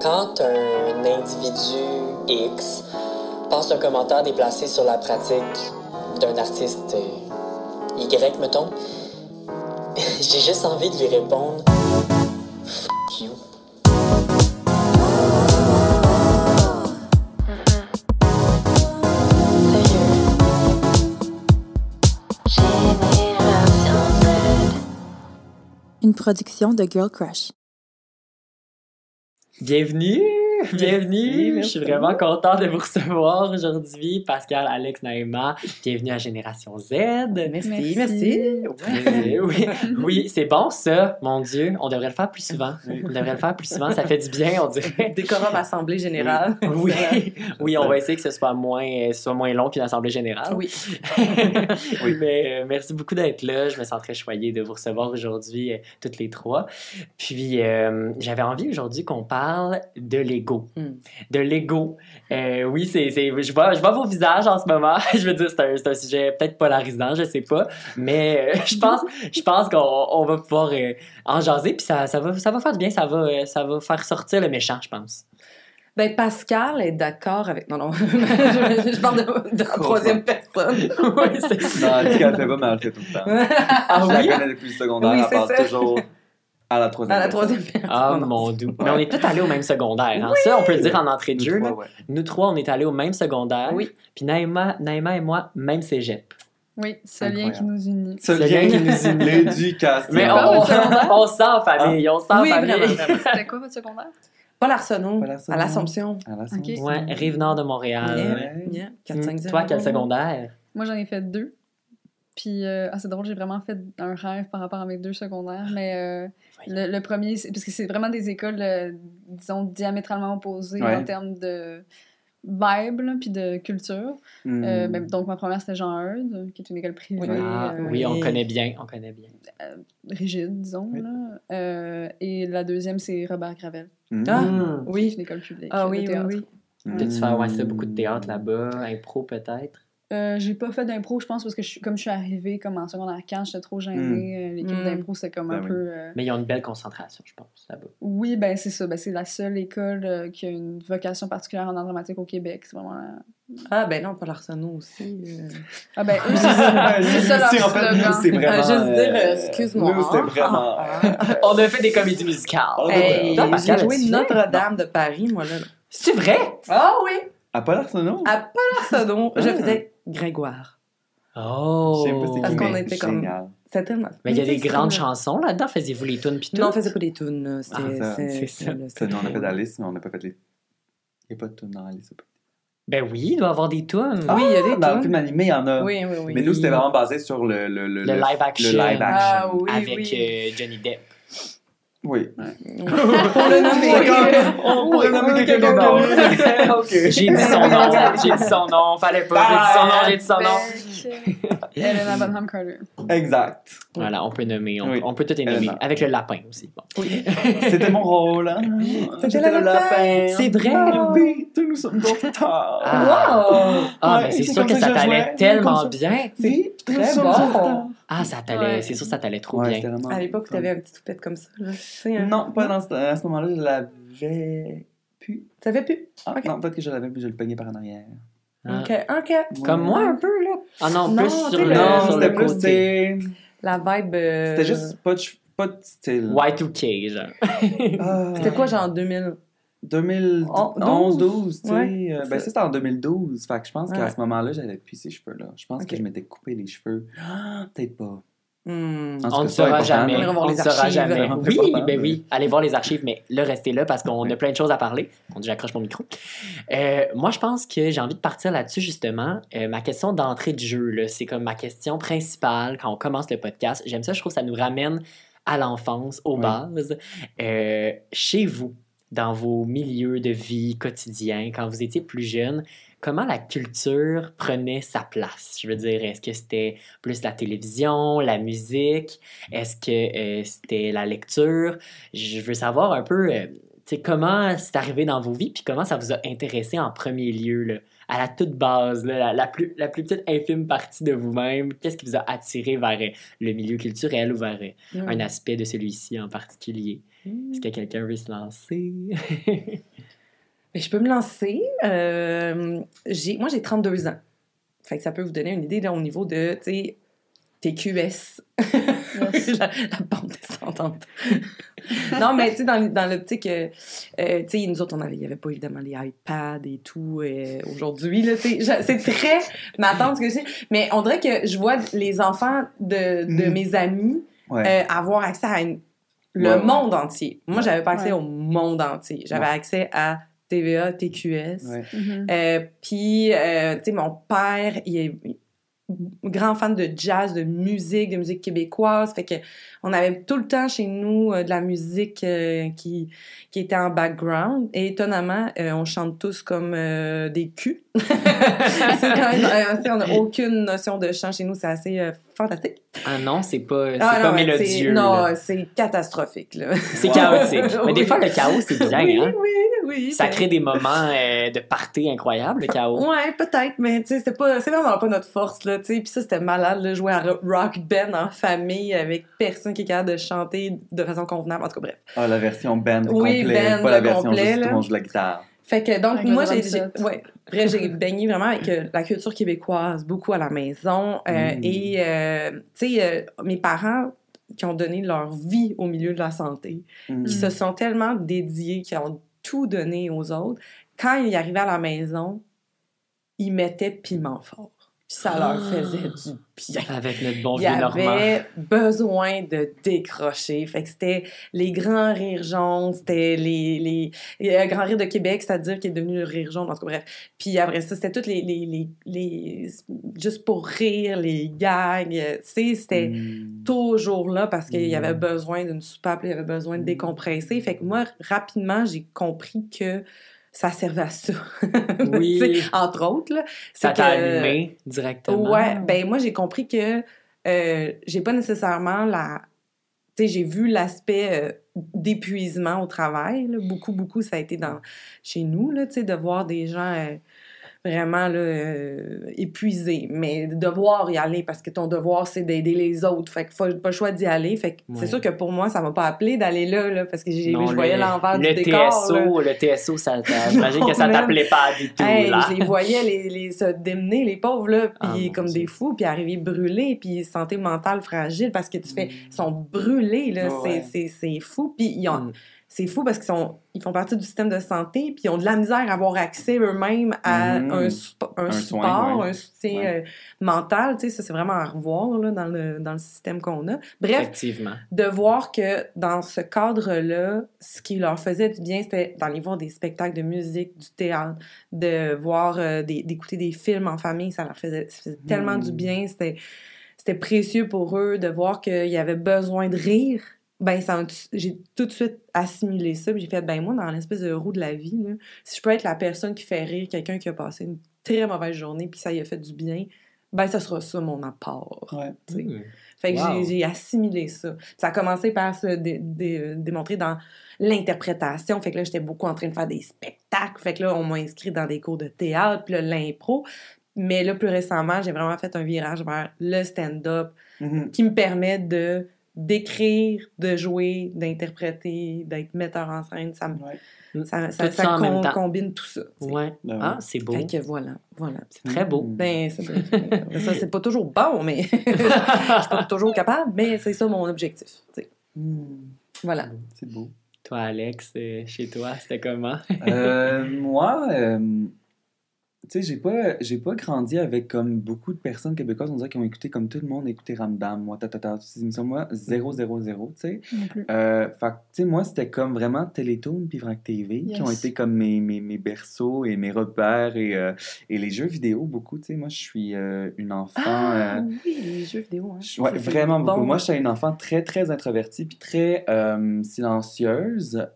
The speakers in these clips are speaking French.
Quand un individu X passe un commentaire déplacé sur la pratique d'un artiste euh, Y, mettons, j'ai juste envie de lui répondre Fuck you. Une production de Girl Crush. Bienvenue! Bienvenue! merci Je suis vraiment content de vous recevoir aujourd'hui, Pascal, Alex, Naïma. Bienvenue à Génération Z. Merci, Merci. merci. Oui, oui, oui, c'est bon ça, mon Dieu. On devrait le faire plus souvent. On devrait le faire plus souvent, ça fait du bien, on dirait. Décorum Assemblée Générale. Oui, oui, on va essayer que ce soit moins, euh, soit moins long qu'une assemblée générale. Oui. Mais euh, merci beaucoup d'être là. Je me sens très choyée de vous recevoir aujourd'hui, euh, toutes les trois. Puis, euh, j'avais envie aujourd'hui qu'on parle de l'ego. Mm. De l'ego. Euh, oui, c'est, c'est, je, vois, je vois vos visages en ce moment. je veux dire, c'est un, c'est un sujet peut-être polarisant, je sais pas. Mais euh, je pense, je pense qu'on on va pouvoir euh, en jaser. Puis, ça, ça, va, ça va faire du bien. Ça va, euh, ça va faire sortir le méchant, je pense. Ben, Pascal est d'accord avec. Non, non. je, je parle de, de la troisième personne. oui, c'est ça. Non, elle dit qu'elle le fait pas, mais elle fait tout le temps. Ah je la oui? connais depuis le secondaire, Oui, elle parle ça. toujours à la troisième À la personne. troisième personne. Ah mon doux. Mais on est tous allés au même secondaire. Hein? Ça, on peut le dire en entrée de Nous jeu. trois, là. ouais. Nous trois, on est allés au même secondaire. Oui. Puis Naïma, Naïma et moi, même cégep. Oui, ce lien qui nous unit. Ce Ce lien qui nous unit. L'éducation. Mais C'est on, pas on, votre secondaire? on sent en famille, on sent en Oui, famille. vraiment, vraiment. C'était quoi votre secondaire? Paul Arsenault, Paul Arsenault. à l'Assomption. À la Ok. source. Ouais, Rive-Nord de Montréal. Yeah, yeah. Hum, 4-5 Toi, quel secondaire? Moi, j'en ai fait deux. Puis, euh, ah, c'est drôle, j'ai vraiment fait un rêve par rapport à mes deux secondaires. Mais euh, le, le premier, c'est- parce que c'est vraiment des écoles, euh, disons, diamétralement opposées Ouais. en termes de vibe, là, puis de culture. Hmm. Euh, ben, donc, ma première, c'était Jean Eudes, qui est une école privée, Oui. Ah, euh, oui, on connaît bien, on connaît bien. rigide, disons. Oui. Là. Euh, et la deuxième, c'est Robert Gravel, Hmm. Ah, est oui. une école publique. Ah oui, oui, théâtre. oui. Hmm. T'as-tu fait ouais, beaucoup de théâtre là-bas, impro peut-être? Euh, j'ai pas fait d'impro, je pense, parce que je, suis- comme je suis arrivée comme en secondaire 4, j'étais trop gênée. Euh, L'équipe Mm. d'impro, c'était comme Ben un oui. peu... euh, Mais ils ont une belle concentration, je pense, là-bas. Oui, ben c'est ça. Ben, c'est la seule école euh, qui a une vocation particulière en art dramatique au Québec. C'est vraiment... Ah, ben non, Paul Arsenault aussi. euh. Ah ben, eux, c'est ça. c'est ça leur en fait, nous, c'est vraiment. Ah, juste dire, excuse-moi. Nous, c'est vraiment. On a fait des comédies musicales. Hey, j'ai joué? Notre-Dame de Paris, moi, là. C'est vrai? Ah oui! À Paul Arsenault? À Paul Arsenault, je Ah. faisais Grégoire. Oh! Pas c'est Parce qu'on était comme- tellement... Mais il y a des c'est grandes là. chansons là-dedans. Faisiez-vous les tunes pis tout? Non, on faisait pas des tunes. C'était- Ah, ça, c'est- c'est ça. nous, on a fait Alice, mais on n'a pas fait les. Il n'y a pas de tune dans Alice. Ben oui, il doit y avoir des tunes. Oui, il y a des Dans le tunes. film animé, il y en a. Oui, oui, oui. Mais nous, c'était vraiment basé sur le, le, le, Le live action. Le live action. Ah oui, avec oui. euh, Johnny Depp. Oui. Pour le nommer. On pourrait nommer quelqu'un d'autre. Ok. J'ai dit son nom, j'ai dit son nom, fallait pas, j'ai dit son nom, j'ai dit son nom. Helena Bonham Carter. Exact. Voilà, on peut nommer, on, Oui. on peut tout les nommer. Elena. Avec le lapin aussi. Bon. C'était mon rôle. Hein? C'était le lapin. C'est vrai. Ah oui, nous sommes d'auteurs. Ah. Wow! Ah, Ouais, mais c'est c'est sûr que ça t'allait tellement bien. Oui, très bon. Ah, ça t'allait, Ouais. c'est sûr que ça t'allait trop Ouais, bien. vraiment À l'époque, tu avais un petit toupette comme ça. Là. Tu hein. Non, pas dans ce, à ce moment-là, je l'avais plus. Ça fait plus? Ah, Ok. Non, peut-être que je l'avais, puis je le peignais par en arrière. Ah. Ok, ok. Comme moi un peu, là. Ah non, Non, plus sur le, Non, sur c'était le plus, côté. La vibe. euh, C'était juste pas de, pas de style. Y2K, genre. Ah. C'était quoi, genre 2000 2011, 12, tu sais. Ouais, euh, ben, ça. c'était en 2012. Fait que je pense qu'à ce moment-là, j'avais plus ces cheveux-là. Je pense que je m'étais coupé les cheveux. Ah, peut-être pas. Hmm. On ne saura jamais. On ne les saura archives. jamais. Oui, ben mais- oui. Allez voir les archives, mais là, restez là parce qu'on a plein de choses à parler. On dit, j'accroche mon micro. Euh, moi, je pense que j'ai envie de partir là-dessus, justement. Euh, ma question d'entrée de jeu, là, c'est comme ma question principale quand on commence le podcast. J'aime ça, je trouve que ça nous ramène à l'enfance, aux Oui. bases. Euh, chez vous, dans vos milieux de vie quotidiens, quand vous étiez plus jeune, comment la culture prenait sa place? Je veux dire, est-ce que c'était plus la télévision, la musique? Est-ce que euh, c'était la lecture? Je veux savoir un peu, euh, comment c'est arrivé dans vos vies, puis comment ça vous a intéressé en premier lieu, là, à la toute base, là, la, la plus, la plus petite infime partie de vous-même, qu'est-ce qui vous a attiré vers euh, le milieu culturel ou vers euh, Mm. un aspect de celui-ci en particulier? Mm. Est-ce que quelqu'un veut se lancer? Je peux me lancer. Euh, j'ai- moi, j'ai 32 ans. Fait que ça peut vous donner une idée là, au niveau de, TQS. Yes. la, la bande descendante. non, mais tu sais, dans, dans l'optique, euh, euh, tu sais, nous autres, il n'y avait pas évidemment les iPads et tout euh, aujourd'hui, là, tu sais, je- c'est très ma tante ce que je sais, mais on dirait que je vois les enfants de, de Mhm. mes amis Ouais. euh, avoir accès à une- le Ouais, ouais. monde entier. Moi, j'avais pas accès Ouais. au monde entier. J'avais Ouais. accès à TVA, TQS. Mhm. Euh, Puis, euh, tu sais, mon père, il est grand fan de jazz, de musique, de musique québécoise. Fait que on avait tout le temps chez nous euh, de la musique euh, qui, qui était en background. Et étonnamment, euh, on chante tous comme des culs. C'est quand même, on n'a aucune notion de chant chez nous. C'est assez fantastique. ah non, c'est pas, c'est Ah, pas non, mélodieux. Non, c'est catastrophique. C'est chaotique. Mais des fois, le chaos, c'est bien. oui, hein? oui, oui. Ça crée des moments de party incroyables, le chaos. Ouais, peut-être, mais c'est vraiment pas notre force, là, tu sais. Puis ça, c'était malade, là, jouer à ro- rock band en famille avec personne qui est capable de chanter de façon convenable. En tout cas, bref. Ah, la version band Oui, complet, band pas la version complet, juste tout là. le monde joue de la guitare. Fait que, donc, moi, j'ai, ouais, j'ai baigné vraiment avec euh, la culture québécoise, beaucoup à la maison. euh, Mm. Et, euh, tu sais, euh, mes parents qui ont donné leur vie au milieu de la santé, Mm. qui se sont tellement dédiés, qui ont tout donné aux autres, quand ils arrivaient à la maison, ils mettaient piment fort. Puis ça leur Ah. faisait du bien. Avec notre bon Il vieux y Normand. avait besoin de décrocher. Fait que c'était les grands rires jaunes, c'était les, les, les grands rires de Québec, c'est-à-dire qui est devenu le rire jaune, en tout cas, bref. Puis après ça, c'était toutes les, les, les, les- juste pour rire, les gags, tu sais, c'était Mm. toujours là parce qu'il y avait Mm. besoin d'une soupape, il y avait besoin de décompresser. Fait que moi, rapidement, j'ai compris que ça servait à ça. Oui. Entre autres, là. Ça t'a allumé directement. Ouais, ben moi j'ai compris que euh, j'ai pas nécessairement la. Tu sais, j'ai vu l'aspect euh, d'épuisement au travail. là. Beaucoup, beaucoup, ça a été dans chez nous, là, tu sais, de voir des gens euh, vraiment là, euh, épuisés. Mais devoir y aller parce que ton devoir, c'est d'aider les autres. Fait que faut pas le choix d'y aller. Fait que Ouais. c'est sûr que pour moi, ça m'a pas appelé d'aller là, là, parce que j'ai, je voyais le- l'envers le du décor. TSO, là. le TSO, ça, j'imagine que ça t'appelait pas du tout, Hey, là. je les voyais les, les, se démener, les pauvres, là, Ah, puis comme des fous, puis arriver brûlés, puis santé mentale fragile, parce que tu fais... Mm. Ils sont brûlés, là, Ouais, c'est- c'est c'est fou, puis ils ont... Mm. C'est fou parce qu'ils sont, ils font partie du système de santé, puis ils ont de la misère à avoir accès eux-mêmes à Mhm. un, un Un support, soin, ouais. un soutien Ouais. euh, mental, tu sais, ça c'est vraiment à revoir là, dans, le, dans le système qu'on a. Bref, de voir que dans ce cadre-là, ce qui leur faisait du bien, c'était d'aller voir des spectacles de musique, du théâtre, de voir, euh, d'écouter des films en famille, ça leur faisait, ça faisait tellement Mm. du bien, c'était c'était précieux pour eux de voir qu'il y avait besoin de rire. Ben, j'ai tout de suite assimilé ça, puis j'ai fait, ben moi, dans l'espèce de roue de la vie, là, si je peux être la personne qui fait rire quelqu'un qui a passé une très mauvaise journée, puis ça lui a fait du bien, ben ça sera ça mon apport. Ouais. tu sais. Mm. Fait que Wow. j'ai- assimilé ça. Ça a commencé par se dé- dé- démontrer dans l'interprétation. Fait que là, j'étais beaucoup en train de faire des spectacles. Fait que là, on m'a inscrit dans des cours de théâtre, puis l'impro. Mais là, plus récemment, j'ai vraiment fait un virage vers le stand-up Mhm. qui me permet de d'écrire, de jouer, d'interpréter, d'être metteur en scène. Ça, me- Ouais. ça, ça, Tout ça ça en même com- temps. combine tout ça. tu sais. Ouais. Ben oui. Ah, c'est beau. Fait que voilà, voilà. C'est très beau. Mm. Ben, c'est ça, c'est pas toujours bon, mais je suis pas toujours capable, mais c'est ça mon objectif. Mm. Voilà. C'est beau. Toi, Alex, euh, chez toi, c'était comment? Euh, moi, euh, tu sais, j'ai pas, j'ai pas grandi avec comme beaucoup de personnes québécoises, on dirait qu'ils ont écouté comme tout le monde écouté Ramdam, moi, tatata, toutes ces émissions, moi, 0, 0, 0, tu sais. Euh, fait que, tu sais, moi, c'était comme vraiment Télétoon puis Vrac TV qui ont été comme mes, mes, mes berceaux et mes repères et, euh, et les jeux vidéo, beaucoup, tu sais. Moi, je suis euh, une enfant... Ah euh, oui, les jeux vidéo. Hein. je- ouais, vraiment beaucoup. bon. Moi, j'étais une enfant très, très introvertie puis très silencieuse.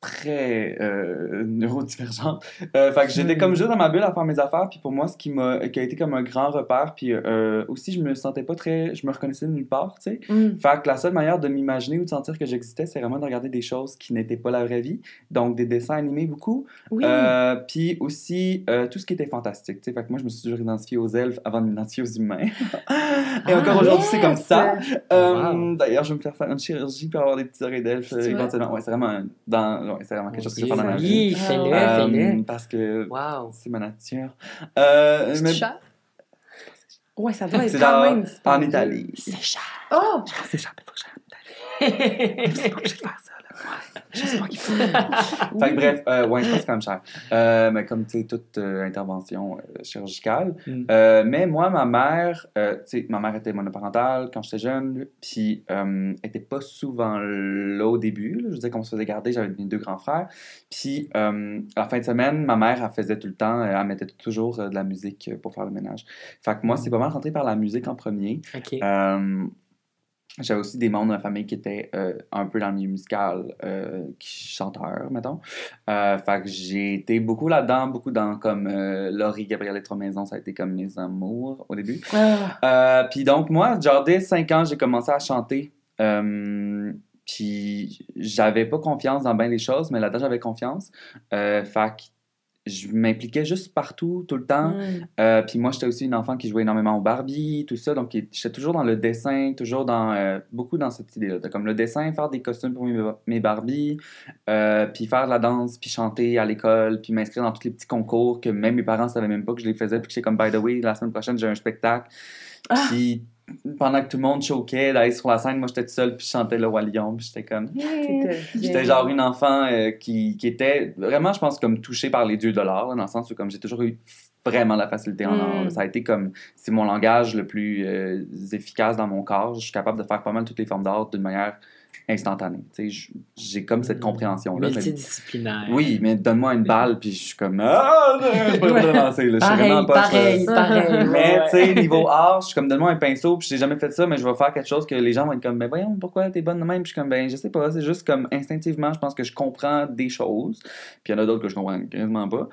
Très euh, neurodivergente. Euh, fait que j'étais comme juste dans ma bulle à faire mes affaires, puis pour moi, ce qui, m'a, qui a été comme un grand repère, puis euh, aussi, je me sentais pas très... Je me reconnaissais nulle part, tu sais. Mm. Fait que la seule manière de m'imaginer ou de sentir que j'existais, c'est vraiment de regarder des choses qui n'étaient pas la vraie vie. Donc, des dessins animés beaucoup. Oui. Euh, puis aussi, tout ce qui était fantastique, tu sais. Fait que moi, je me suis toujours identifié aux elfes avant de m'identifier aux humains. Et Ah, encore aujourd'hui, c'est comme ça. Wow. D'ailleurs, je vais me faire faire une chirurgie pour avoir des petites oreilles d'elfe C'est vrai? éventuellement. Ouais, c'est vraiment, dans... c'est vraiment quelque chose que je vais faire dans ma vie. Oui, fais-le, ouais. fais-le. Euh, parce que Wow. c'est ma nature. Euh, C'est mais- cher. Ouais, ça doit être c'est quand genre même. en. Italie. C'est cher. Oh! C'est cher, mais faut que j'aille en Italie. C'est pas obligé de faire ça. Ouais, juste moi qui fais. Fait que bref, euh, ouais, je pense que c'est quand même cher. Euh, mais comme, tu sais, toute euh, intervention euh, chirurgicale. Mm. Euh, mais moi, ma mère, euh, tu sais, ma mère était monoparentale quand j'étais jeune, puis euh, était pas souvent là au début. là. Je veux dire, qu'on se faisait garder, j'avais mes deux grands frères. Puis, euh, à la fin de semaine, ma mère, elle faisait tout le temps, elle mettait toujours euh, de la musique pour faire le ménage. Fait que moi, c'est pas mal rentré par la musique en premier. OK. J'avais aussi des membres de ma famille qui étaient euh, un peu dans le milieu musical, euh, qui chanteurs, mettons. Euh, fait que j'ai été beaucoup là-dedans, beaucoup dans comme euh, Laurie, Gabrielle et Trois Maisons, ça a été comme mes amours au début. Ah. Puis donc, moi, genre, dès 5 ans, j'ai commencé à chanter. Puis j'avais pas confiance dans bien les choses, mais là-dedans, j'avais confiance. Fait que je m'impliquais juste partout, tout le temps. Mm. Euh, puis moi, j'étais aussi une enfant qui jouait énormément au Barbie, tout ça. Donc, j'étais toujours dans le dessin, toujours dans. euh, beaucoup dans cette idée-là. Comme le dessin, faire des costumes pour mes, mes Barbies, euh, puis faire de la danse, puis chanter à l'école, puis m'inscrire dans tous les petits concours que même mes parents savaient même pas que je les faisais. Puis que j'étais comme, by the way, la semaine prochaine, j'ai un spectacle. Ah! Puis pendant que tout le monde choquait d'aller sur la scène, moi, j'étais tout seul, puis je chantais le Roi Lion, puis j'étais comme. J'étais genre une enfant euh, qui, qui était vraiment, je pense, comme touchée par les dieux de l'art, dans le sens où comme j'ai toujours eu vraiment la facilité en art. Mm. là. Ça a été comme, c'est mon langage le plus euh, efficace dans mon corps. Je suis capable de faire pas mal toutes les formes d'art d'une manière instantanée. Tu sais, j- j'ai comme cette Mm. compréhension-là. mais- Multidisciplinaire. Oui, mais donne-moi une balle, puis je suis comme, ah, non, je peux pas lancer. Je suis Pareil, vraiment pas... pareil, pareil. Mais, ouais. tu sais, niveau art, je suis comme, donne-moi un pinceau, puis j'ai jamais fait ça, mais je vais faire quelque chose que les gens vont être comme, ben voyons, pourquoi t'es bonne de même? Puis je suis comme, ben, je sais pas, c'est juste comme, instinctivement, je pense que je comprends des choses, puis il y en a d'autres que je comprends quasiment pas.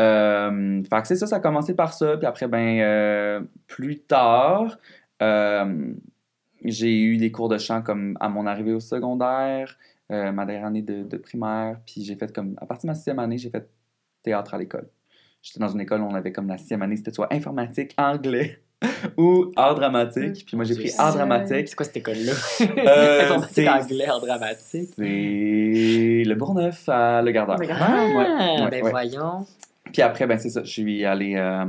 Euh, fait que c'est ça, ça a commencé par ça, puis après, ben, euh, plus tard, euh, j'ai eu des cours de chant comme à mon arrivée au secondaire, euh, ma dernière année de, de primaire, puis j'ai fait comme, à partir de ma sixième année, j'ai fait théâtre à l'école. J'étais dans une école où on avait comme la sixième année, c'était soit informatique, anglais ou art dramatique. Puis moi, j'ai pris art dramatique. C'est quoi cette école-là? Euh, Informatique c'est- anglais en dramatique. C'est le Bourgneuf à Le Gardeur. Le Ah, Ouais, ouais, ben ouais. voyons. Puis après, ben c'est ça, je suis allé euh,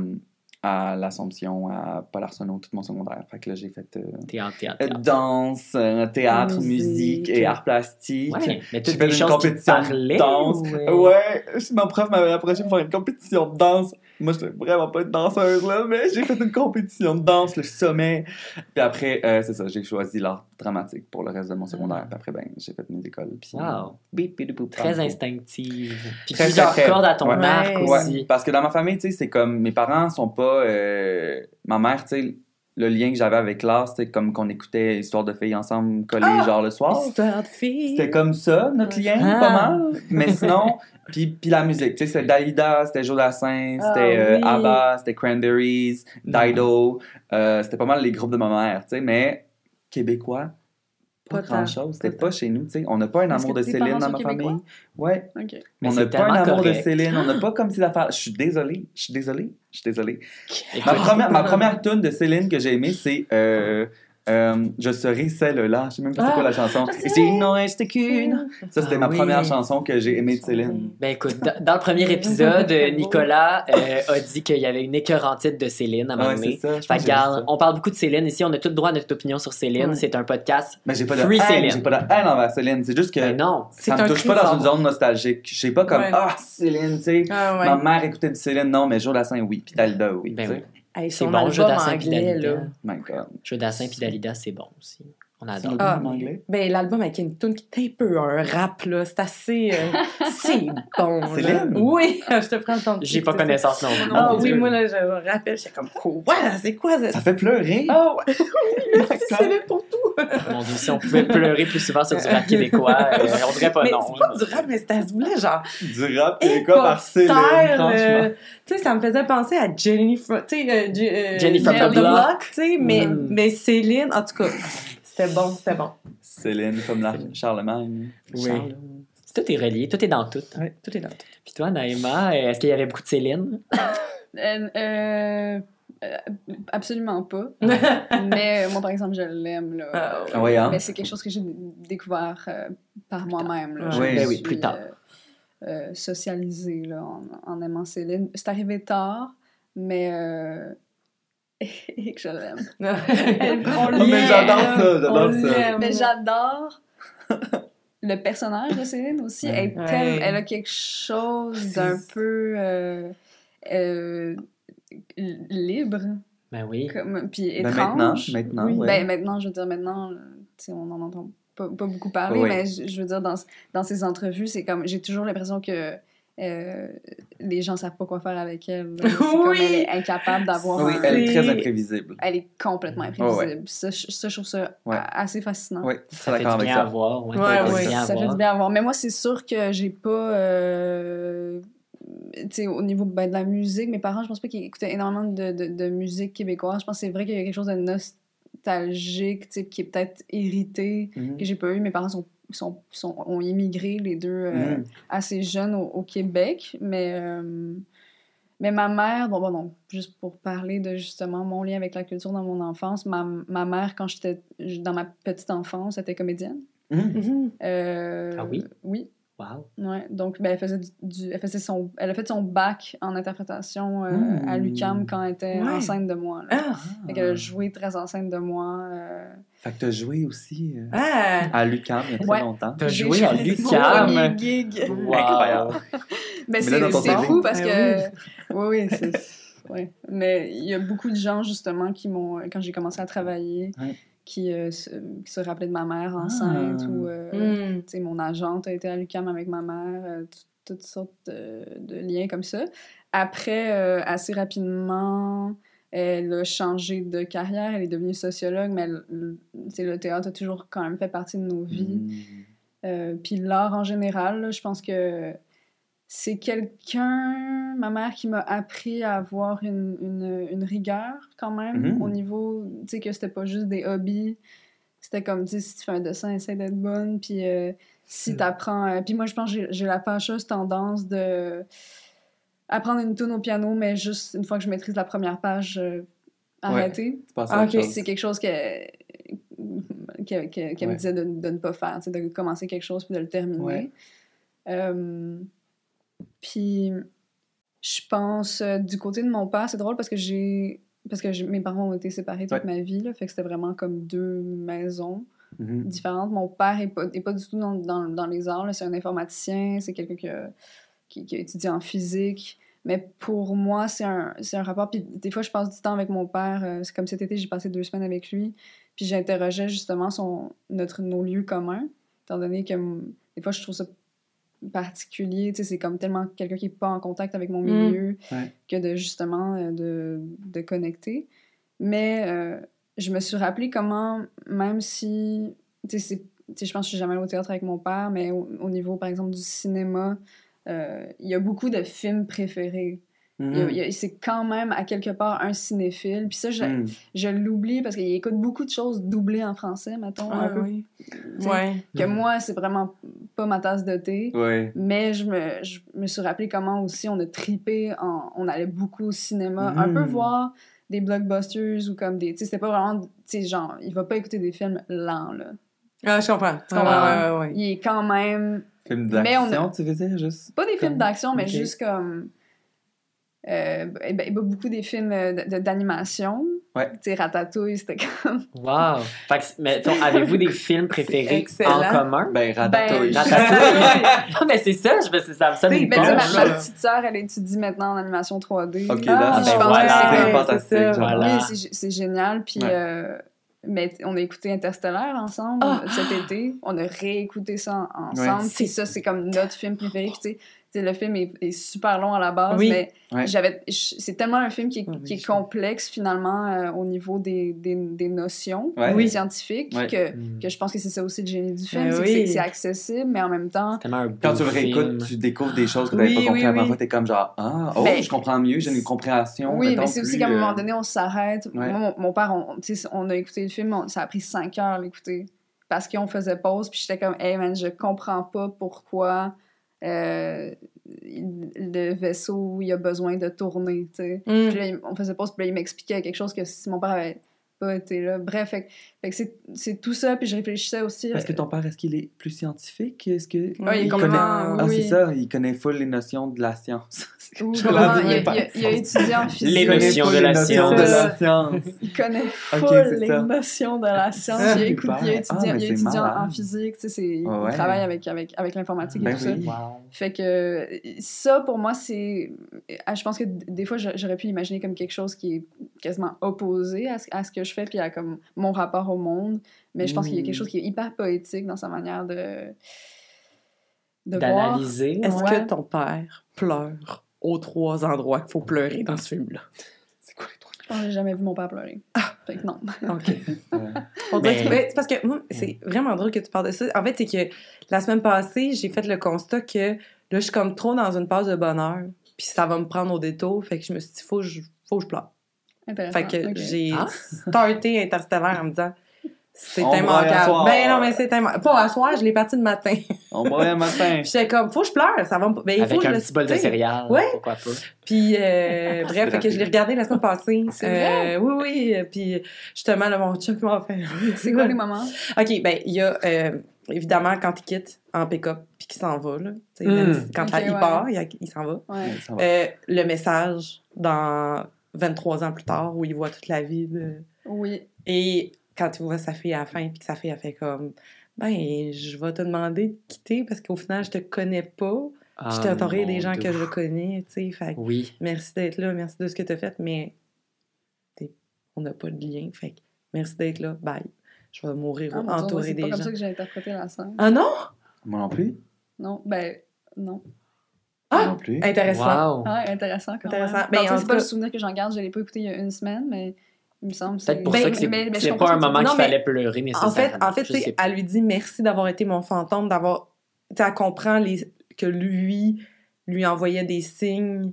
à l'Assomption, à Paul Arsenault, tout mon secondaire. Fait que là, j'ai fait euh, Théâtre, théâtre, euh, théâtre. danse, euh, théâtre, Musique. musique et art plastique. Ouais, mais J'ai fait des une compétition de danse. ou, Ouais, euh, mon prof m'avait approché pour faire une compétition de danse. Moi, je vraiment pas une danseuse, là, mais j'ai fait une compétition de danse, le sommet. Puis après, euh, c'est ça, j'ai choisi l'art dramatique pour le reste de mon secondaire. Puis après, ben, j'ai fait mes écoles. Puis, Wow. bip, bip, bip, Très instinctive. Puis Très, plusieurs très, très. cordes à ton Ouais. arc Ouais. aussi. Ouais, parce que dans ma famille, tu sais, c'est comme mes parents sont pas. euh, ma mère, tu sais, le lien que j'avais avec l'art, c'était comme qu'on écoutait Histoire de filles ensemble collées, Ah! genre le soir. Histoire de fille. C'était comme ça, notre lien, Ah. pas mal. Mais sinon, puis, puis la musique, tu sais, c'était Dalida, c'était Jodassin, Ah, c'était euh. ABBA, c'était Cranberries, Dido. euh, c'était pas mal les groupes de ma mère, tu sais, mais québécois, pas, Pas grand-chose. C'était pas pas chez nous, tu sais. On n'a pas un amour de Céline dans ma québécois? famille. Ouais. Ok. Mais on n'a pas un amour de correct. Céline, on n'a pas comme si l'affaire. Je suis désolée, je suis désolée, je suis désolée. Ma première, ma première tune de Céline que j'ai aimée, c'est euh, euh, Je serai celle-là. Je sais même pas c'est quoi la chanson. je Et sais. s'il n'en reste qu'une. Ça, c'était Ah ma oui. première chanson que j'ai aimée de Céline. Ben écoute, dans, dans le premier épisode, Nicolas euh, a dit qu'il y avait une écœurantite de Céline à un moment Ouais, c'est donné. ça. Je Fait que, ça. on parle beaucoup de Céline ici, on a tout le droit à notre opinion sur Céline. Ouais. C'est un podcast. Mais j'ai pas de Free haine, j'ai pas de haine envers Céline. C'est juste que Ben non. C'est ça me touche pas dans une zone nostalgique. Je sais pas comme Ouais. Ah, Céline, tu sais. Ah ouais. Ma mère écoutait du Céline, non, mais Joe Dassin, oui. Puis Dalida, oui. Ben oui. Hey, C'est bon, album Jodassin puis anglais, Dalida. là. My God. Jodassin puis Dalida, c'est bon aussi. On C'est adore. un Ah, album en anglais? Ben, l'album avec une tune qui est un peu un rap, là. C'est assez. euh, c'est bon. là. Céline? Oui, je te prends le temps de J'ai pas connaissance non plus. Ah oui, moi, là, je me rappelle, j'étais comme, quoi? C'est quoi ça? Ça fait pleurer! Ah ouais, oui, merci Céline pour tout. Mon Dieu, si on pouvait pleurer plus souvent sur du rap québécois, euh, on dirait pas mais non. c'est pas du rap, mais c'était à ce bout-là, genre. Du rap québécois par Céline, franchement. euh, tu sais, ça me faisait penser à Jenny from, tu sais, euh, euh, the Block. tu sais, mais, Mm. mais Céline, en tout cas, c'était bon, c'était bon. Céline, comme la Charlemagne. Oui. Charles. Tout est relié, tout est dans tout. Ouais, tout est dans tout. Puis toi, Naïma, est-ce qu'il y avait beaucoup de Céline? Euh, euh, euh, absolument pas. Mais euh, moi, par exemple, je l'aime. là. Ah, Ah ouais, hein? Mais c'est quelque chose que j'ai découvert euh, par moi-même. Je Oui. Ben oui, suis, plus tard. euh, euh, socialisée là, en, en aimant Céline. C'est arrivé tard, mais euh, et que je l'aime. Oh, mais j'adore ça, j'adore ça. Mais j'adore le personnage de Céline aussi. Elle, est Ouais. telle- elle a quelque chose d'un peu euh, euh, libre. Ben oui. Comme, puis Ben, étrange. maintenant, maintenant, Oui. ouais. Ben, maintenant, je veux dire, maintenant, euh, on n'en entend pas, pas beaucoup parler, Oui. mais je, je veux dire, dans, dans ces entrevues, c'est comme, j'ai toujours l'impression que euh, les gens savent pas quoi faire avec elle. là. C'est comme Oui. elle est incapable d'avoir Oui, un- elle est très imprévisible. elle est complètement Ouais, imprévisible. ouais. Ça, je, ça, je trouve ça Ouais. assez fascinant. Oui, Ça fait du bien à ça. voir. Ouais, Ouais, ça fait du bien à Ça fait voir. du bien à voir. Mais moi, c'est sûr que j'ai pas. euh, tu sais, au niveau ben, de la musique, mes parents, je pense pas qu'ils écoutaient énormément de, de, de musique québécoise. Je pense que c'est vrai qu'il y a quelque chose de nostalgique, tu sais, qui est peut-être hérité, Mhm. que j'ai pas eu. Mes parents sont, sont, sont- ont immigré, les deux, euh, Mhm. assez jeunes au, au Québec. Mais, euh, mais ma mère, bon, bon, non, juste pour parler de justement mon lien avec la culture dans mon enfance, ma, ma mère, quand j'étais dans ma petite enfance, était comédienne. Mhm. Mhm. Euh, Ah oui? Oui. Wow. Ouais, donc ben, elle faisait du, du- elle faisait son elle a fait son bac en interprétation euh, Mmh. à l'UQAM quand elle était Ouais. enceinte de moi. Ah, Fait qu'elle a joué très enceinte de moi. Euh, Fait que t'as joué aussi euh, ah. à l'UQAM il y a très Ouais. longtemps. T'as joué à premier gig. Wow. Incroyable. Ben, Mais c'est fou parce Ah que oui oui c'est ouais. Mais il y a beaucoup de gens justement qui m'ont quand j'ai commencé à travailler Ouais. qui, euh, se, qui se rappelaient de ma mère enceinte Ah. ou euh, Mm. tu sais, mon agente a été à l'UQAM avec ma mère, euh, toutes sortes de, de liens comme ça. Après, euh, assez rapidement, elle a changé de carrière, elle est devenue sociologue, mais elle- le théâtre a toujours quand même fait partie de nos vies. Mhm. Euh, puis l'art en général, là, je pense que c'est quelqu'un, ma mère, qui m'a appris à avoir une, une, une rigueur quand même, Mhm. au niveau, tu sais, que c'était pas juste des hobbies. C'était comme, tu sais, si tu fais un dessin, essaie d'être bonne, puis euh, si t'apprends... euh, puis moi, je pense que j'ai- j'ai la fâcheuse tendance de apprendre une tune au piano, mais juste une fois que je maîtrise la première page, euh, arrêter. Passes Ah, à autre ok. chose. C'est quelque chose que qu'elle qu'elle me Ouais. disait de, de ne pas faire, de commencer quelque chose puis de le terminer. Ouais. Euh, puis je pense euh, du côté de mon père, c'est drôle parce que j'ai parce que mes parents ont été séparés toute Ouais. ma vie, là, fait que c'était vraiment comme deux maisons Mhm. différentes. Mon père est pas, est pas du tout dans, dans, dans les arts, c'est un informaticien, c'est quelqu'un qui a, qui, qui a étudié en physique. Mais pour moi, c'est un, c'est un rapport. Puis des fois, je passe du temps avec mon père. euh, C'est comme cet été, j'ai passé deux semaines avec lui. Puis j'interrogeais justement son, notre, nos lieux communs, étant donné que mm, des fois, je trouve ça particulier. Tu sais, c'est comme tellement quelqu'un qui n'est pas en contact avec mon Mm. milieu Ouais. que de justement euh, de, de connecter. Mais euh, je me suis rappelé comment, même si, tu sais, c'est- tu sais, je pense que je suis jamais allée au théâtre avec mon père, mais au, au niveau, par exemple, du cinéma, euh, il y a beaucoup de films préférés. Mhm. C'est quand même, à quelque part, un cinéphile. Puis ça, je, Mhm. je l'oublie parce qu'il écoute beaucoup de choses doublées en français, mettons. un Ah, peu, oui. Ouais. Que moi, c'est vraiment pas ma tasse de thé. Ouais. Mais je me, je me suis rappelé comment aussi on a tripé, en, on allait beaucoup au cinéma, un peu Mhm. voir des blockbusters ou comme des... Tu sais, c'était pas vraiment... Tu sais, genre, il va pas écouter des films lents, là. Ah, je comprends. comprends? Ah, ouais, ouais, ouais. Il est quand même... Film Mais on a- d'action, tu veux dire, juste? Pas des films d'action, mais juste comme... Euh, ben, ben, beaucoup des films euh, d'animation. Ouais. Tu sais, Ratatouille, c'était comme... Wow. Fait que, mettons, avez-vous des films préférés en commun? Ben, Ratatouille. Ben, Ratatouille. non, mais c'est ça, je me ça, ça me C'est Ben, tu sais, bon, ma, ma petite sœur, elle étudie maintenant en animation 3D. Ok, Ah, là, ben je pense voilà. que c'est fantastique. Voilà. Oui, c'est- c'est génial. Puis Ouais. euh, mais on a écouté Interstellar ensemble Ah! cet été. On a réécouté ça en- ensemble. Ouais. Puis ça, c'est comme notre film préféré. Puis tu sais, tu sais, le film est, est super long à la base, Oui. mais Ouais. j'avais, j- c'est tellement un film qui est, Ouais, oui, qui est je- complexe finalement euh, au niveau des, des, des notions Ouais. Scientifiques Ouais. que, Mm. que je pense que c'est ça aussi le génie du film. Ben c'est que oui. c'est- c'est accessible, mais en même temps, un Quand tu le film. réécoutes, tu découvres des choses que tu n'avais Oui, pas compris fois. Tu es comme genre, ah, oh, Ben, je comprends mieux, j'ai une compréhension. Oui, mais c'est aussi qu'à un moment euh, donné, on s'arrête. Ouais. Moi, mon, mon père, on, on a écouté le film, on- ça a pris cinq heures à l'écouter. Parce qu'on faisait pause, puis j'étais comme, hey man, je comprends pas pourquoi euh, le vaisseau, il a besoin de tourner. Mm. Puis là, on faisait pause, puis là, il m'expliquait quelque chose que si mon père avait pas été là. Bref, fait, c'est- c'est tout ça, puis je réfléchissais aussi. Parce que ton père, est-ce qu'il est plus scientifique? Est-ce que... Ouais, il connaît... Ah, oui. c'est ça, il connaît full les notions de la science. Je il, a, il il étudié en physique. Il connaît notions full de les la notions de la science. Il connaît full les ça. notions de la science. Ah, il a, il étudié, Ah, il a étudié en, physique. tu sais, Ouais. Il travaille avec, avec, avec l'informatique Ben et tout ça. oui. Wow. Fait que ça, pour moi, c'est. ah, Je pense que des fois, j'a- j'aurais pu l'imaginer comme quelque chose qui est quasiment opposé à ce, à ce que je fais, puis à comme mon rapport au monde. Mais je pense qu'il y a quelque Mm. chose qui est hyper poétique dans sa manière de. de voir. D'analyser. Est-ce Ouais. que ton père pleure aux trois endroits qu'il faut pleurer dans ce film-là? C'est quoi les trois? Je pense que j'ai jamais vu mon père pleurer. Fait que non. OK. On dirait Mais- que- parce que moi, c'est vraiment drôle que tu parles de ça. En fait, c'est que la semaine passée, j'ai fait le constat que là, je suis comme trop dans une phase de bonheur. Puis ça va me prendre au détour. Fait que je me suis dit, faut que je, faut que je pleure. Fait que Ok. j'ai Ah? starté Interstellar en me disant, c'est immanquable. Ben non, mais c'est immanquable. Pas à soir, je l'ai parti le matin. On mourrait un matin. Puis j'étais comme, faut que je pleure, ça va me. Ben, il faut un je- petit bol de céréales. Ouais. Pourquoi pas. Puis, euh, bref, fait que je l'ai regardé la semaine passée. C'est vrai? Euh, oui, oui. euh, Puis, justement, là, mon chum m'a fait. C'est quoi les moments? OK, ben, il y a euh, évidemment quand il quitte en pick-up puis qu'il s'en va, là. Mm. quand Ok, il ouais. part, il, il s'en va. Ouais. Euh, le message dans 23 ans plus tard où il voit toute la vie de... Oui. Et quand il voit sa fille à la fin puis que sa fille a fait comme ben je vais te demander de quitter parce qu'au final je te connais pas Ah, je t'ai entouré mon des gens Dieu. que je connais tu sais fait Oui. merci d'être là merci de ce que tu as fait mais on n'a pas de lien fait que merci d'être là bye je vais mourir Ah, mon Dieu, entouré c'est des pas comme gens ça que j'ai interprété la scène. ah non? Moi non plus. Non, ben, non. Ah non plus. intéressant Wow. Ah, intéressant quand Intéressant. même. Ben, en c'est pas cas- le souvenir que j'en garde, je l'ai pas écouté il y a une semaine, mais il me semble Peut-être pour Ben, ça que c'est mais- mais je c'est comprends pas un moment qu'il fallait pleurer En fait, nécessairement. en fait, Je tu sais, sais pas. elle lui dit merci d'avoir été mon fantôme, d'avoir. Tu sais, elle comprend les... que lui lui envoyait des signes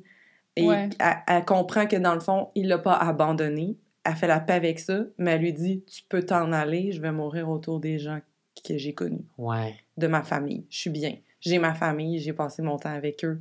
et Ouais. elle, elle comprend que dans le fond, il l'a pas abandonné. Elle fait la paix avec ça, mais elle lui dit Tu peux t'en aller, je vais mourir autour des gens que j'ai connus, Ouais. de ma famille. Je suis bien. J'ai ma famille, j'ai passé mon temps avec eux.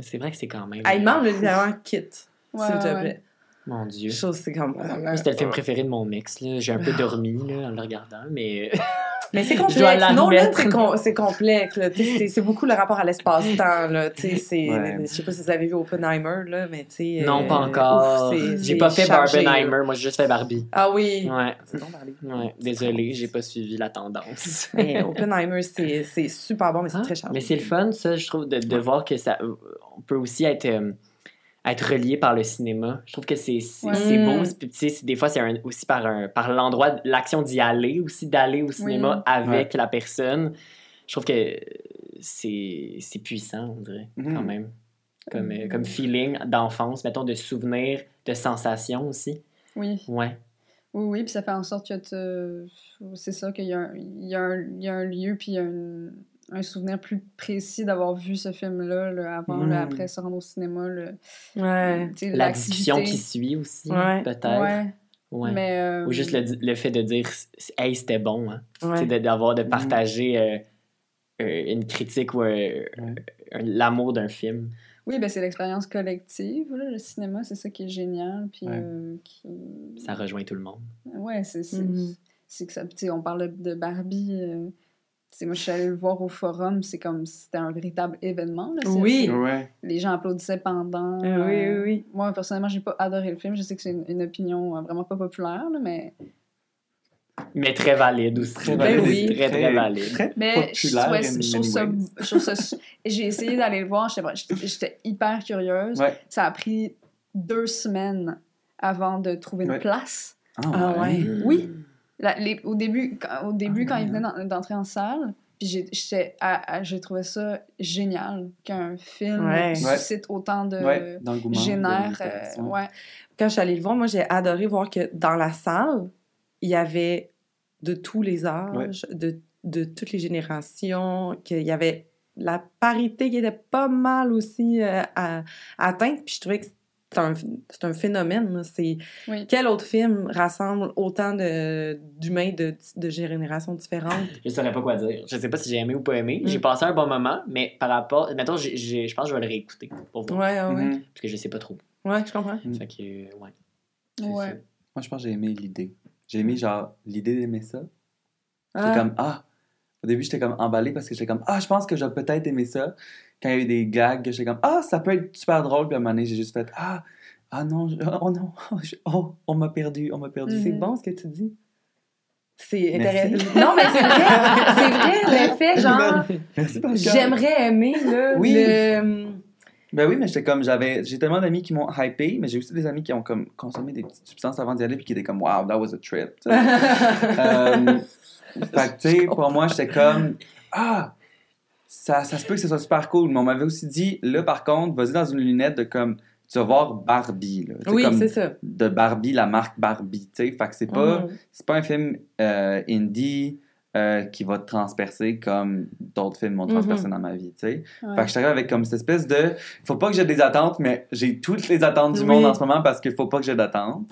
C'est vrai que c'est quand même. Elle demande le littéralement quitte, Ouais, s'il te ouais, plaît. Mon Dieu. Chose, c'est comme. C'était le film préféré de mon mix. là. J'ai un peu dormi là, en le regardant, mais Mais c'est complexe. Nolan, l'admettre. c'est com- c'est complexe. là. C'est c'est beaucoup le rapport à l'espace-temps. là. Ouais. Je sais pas si vous avez vu Oppenheimer, là, mais tu sais... non, euh, pas encore. ouf, c'est- J'ai c'est pas fait là. Barbenheimer, moi j'ai juste fait Barbie. Ah oui. Ouais, C'est bon, Barbie. ouais. Désolé, j'ai pas suivi la tendance. Mais Oppenheimer, c'est c'est super bon, mais c'est Ah, très chargé. Mais c'est le fun, ça, je trouve, de, de voir que ça. On peut aussi être, euh, être relié par le cinéma. Je trouve que c'est c'est Ouais. beau. Mm. c'est- puis, des fois, c'est aussi par, un, par l'endroit, l'action d'y aller, aussi d'aller au cinéma avec la personne. Je trouve que c'est c'est puissant, on dirait, Mhm. quand même. Comme, euh, comme feeling d'enfance, mettons, de souvenirs, de sensations aussi. Oui, Ouais. oui, oui, puis ça fait en sorte que tu... C'est ça, qu'il y, a un- il y, a un- il y a un lieu, puis il y a une- un souvenir plus précis d'avoir vu ce film-là, là, avant, là, Mm. après se rendre au cinéma. là. Ouais. La discussion qui suit aussi, Ouais. peut-être. Ouais, Ouais. mais... euh, Ou juste le, le fait de dire « Hey, c'était bon hein. D'avoir de Mhm. partager euh, euh, une critique ou l'amour d'un film. Oui, ben c'est l'expérience collective, là, le cinéma, c'est ça qui est génial, puis Ouais. euh, qui... Ça rejoint tout le monde. Ouais, c'est c'est- Mhm. c'est que ça. On parle de, de Barbie. Euh, tu sais, moi, je suis allée le voir au forum, c'est comme si c'était un véritable événement. Là, Oui. Ouais. Les gens applaudissaient pendant. Oui, oui, oui. Moi, personnellement, j'ai pas adoré le film. Je sais que c'est une, une opinion euh, vraiment pas populaire, là, mais. Mais très valide aussi. Très Ben valide. oui. Très, très valide. Très Mais je populaire trouvais- in je trouve ça. many ways. je trouve ça su- J'ai essayé d'aller le voir, j'étais hyper curieuse. Ouais. Ça a pris deux semaines avant de trouver une Ouais. place. Ah ouais. Oui. La- les- au début, quand, au début, Ah, quand il venait d'en- d'entrer en salle, puis j'ai trouvé ça génial qu'un film Ouais. suscite autant de ouais, génère. de- euh, ouais. Quand je suis allée le voir, moi, j'ai adoré voir que dans la salle, il y avait de tous les âges, de, de toutes les générations, qu'il y avait la parité qui était pas mal aussi euh, à- atteinte. Puis je trouvais que un, c'est un phénomène. C'est Oui. quel autre film rassemble autant de- d'humains de, de générations différentes? Je saurais pas quoi dire. Je sais pas si j'ai aimé ou pas aimé. Mm. J'ai passé un bon moment, mais par rapport. J'ai- je pense que je vais le réécouter pour voir. Ouais, ouais, ouais. Parce que je sais pas trop. Ouais, je comprends. Mm. Fait que, euh, ouais. C'est Ouais. Moi, je pense que j'ai aimé l'idée. J'ai aimé, genre, l'idée d'aimer ça. J'étais Ah. comme, ah! Au début, j'étais comme emballé parce que j'étais comme, ah, je pense que j'ai peut-être aimé ça. Quand il y a eu des gags, j'étais comme, ah, ça peut être super drôle. Puis à un moment donné, j'ai juste fait, ah, ah non, je- oh non, oh, on m'a perdu, on m'a perdu. C'est Mhm. bon ce que tu dis? C'est intéressant. Non, mais c'est vrai. C'est vrai, l'effet, genre, j'aimerais aimer, là, Oui. le... Ben oui, mais j'étais comme, j'avais, j'ai tellement d'amis qui m'ont hypé, mais j'ai aussi des amis qui ont comme consommé des petites substances avant d'y aller puis qui étaient comme, wow, that was a trip. Euh, fait que, tu sais, pour moi, j'étais comme, ah, ça, ça se peut que ce soit super cool. Mais on m'avait aussi dit, là, par contre, vas-y dans une lunette de comme, tu vas voir Barbie, là. Oui, c'est ça. De Barbie, la marque Barbie, tu sais. Fait que c'est pas, Mhm. c'est pas un film euh, indie euh, qui va te transpercer comme d'autres films m'ont transpercé Mhm. dans ma vie, tu sais. Ouais. Fait que je t'arrive avec comme cette espèce de. Faut pas que j'ai des attentes, mais j'ai toutes les attentes du Oui. monde en ce moment parce qu'il faut pas que j'ai d'attentes.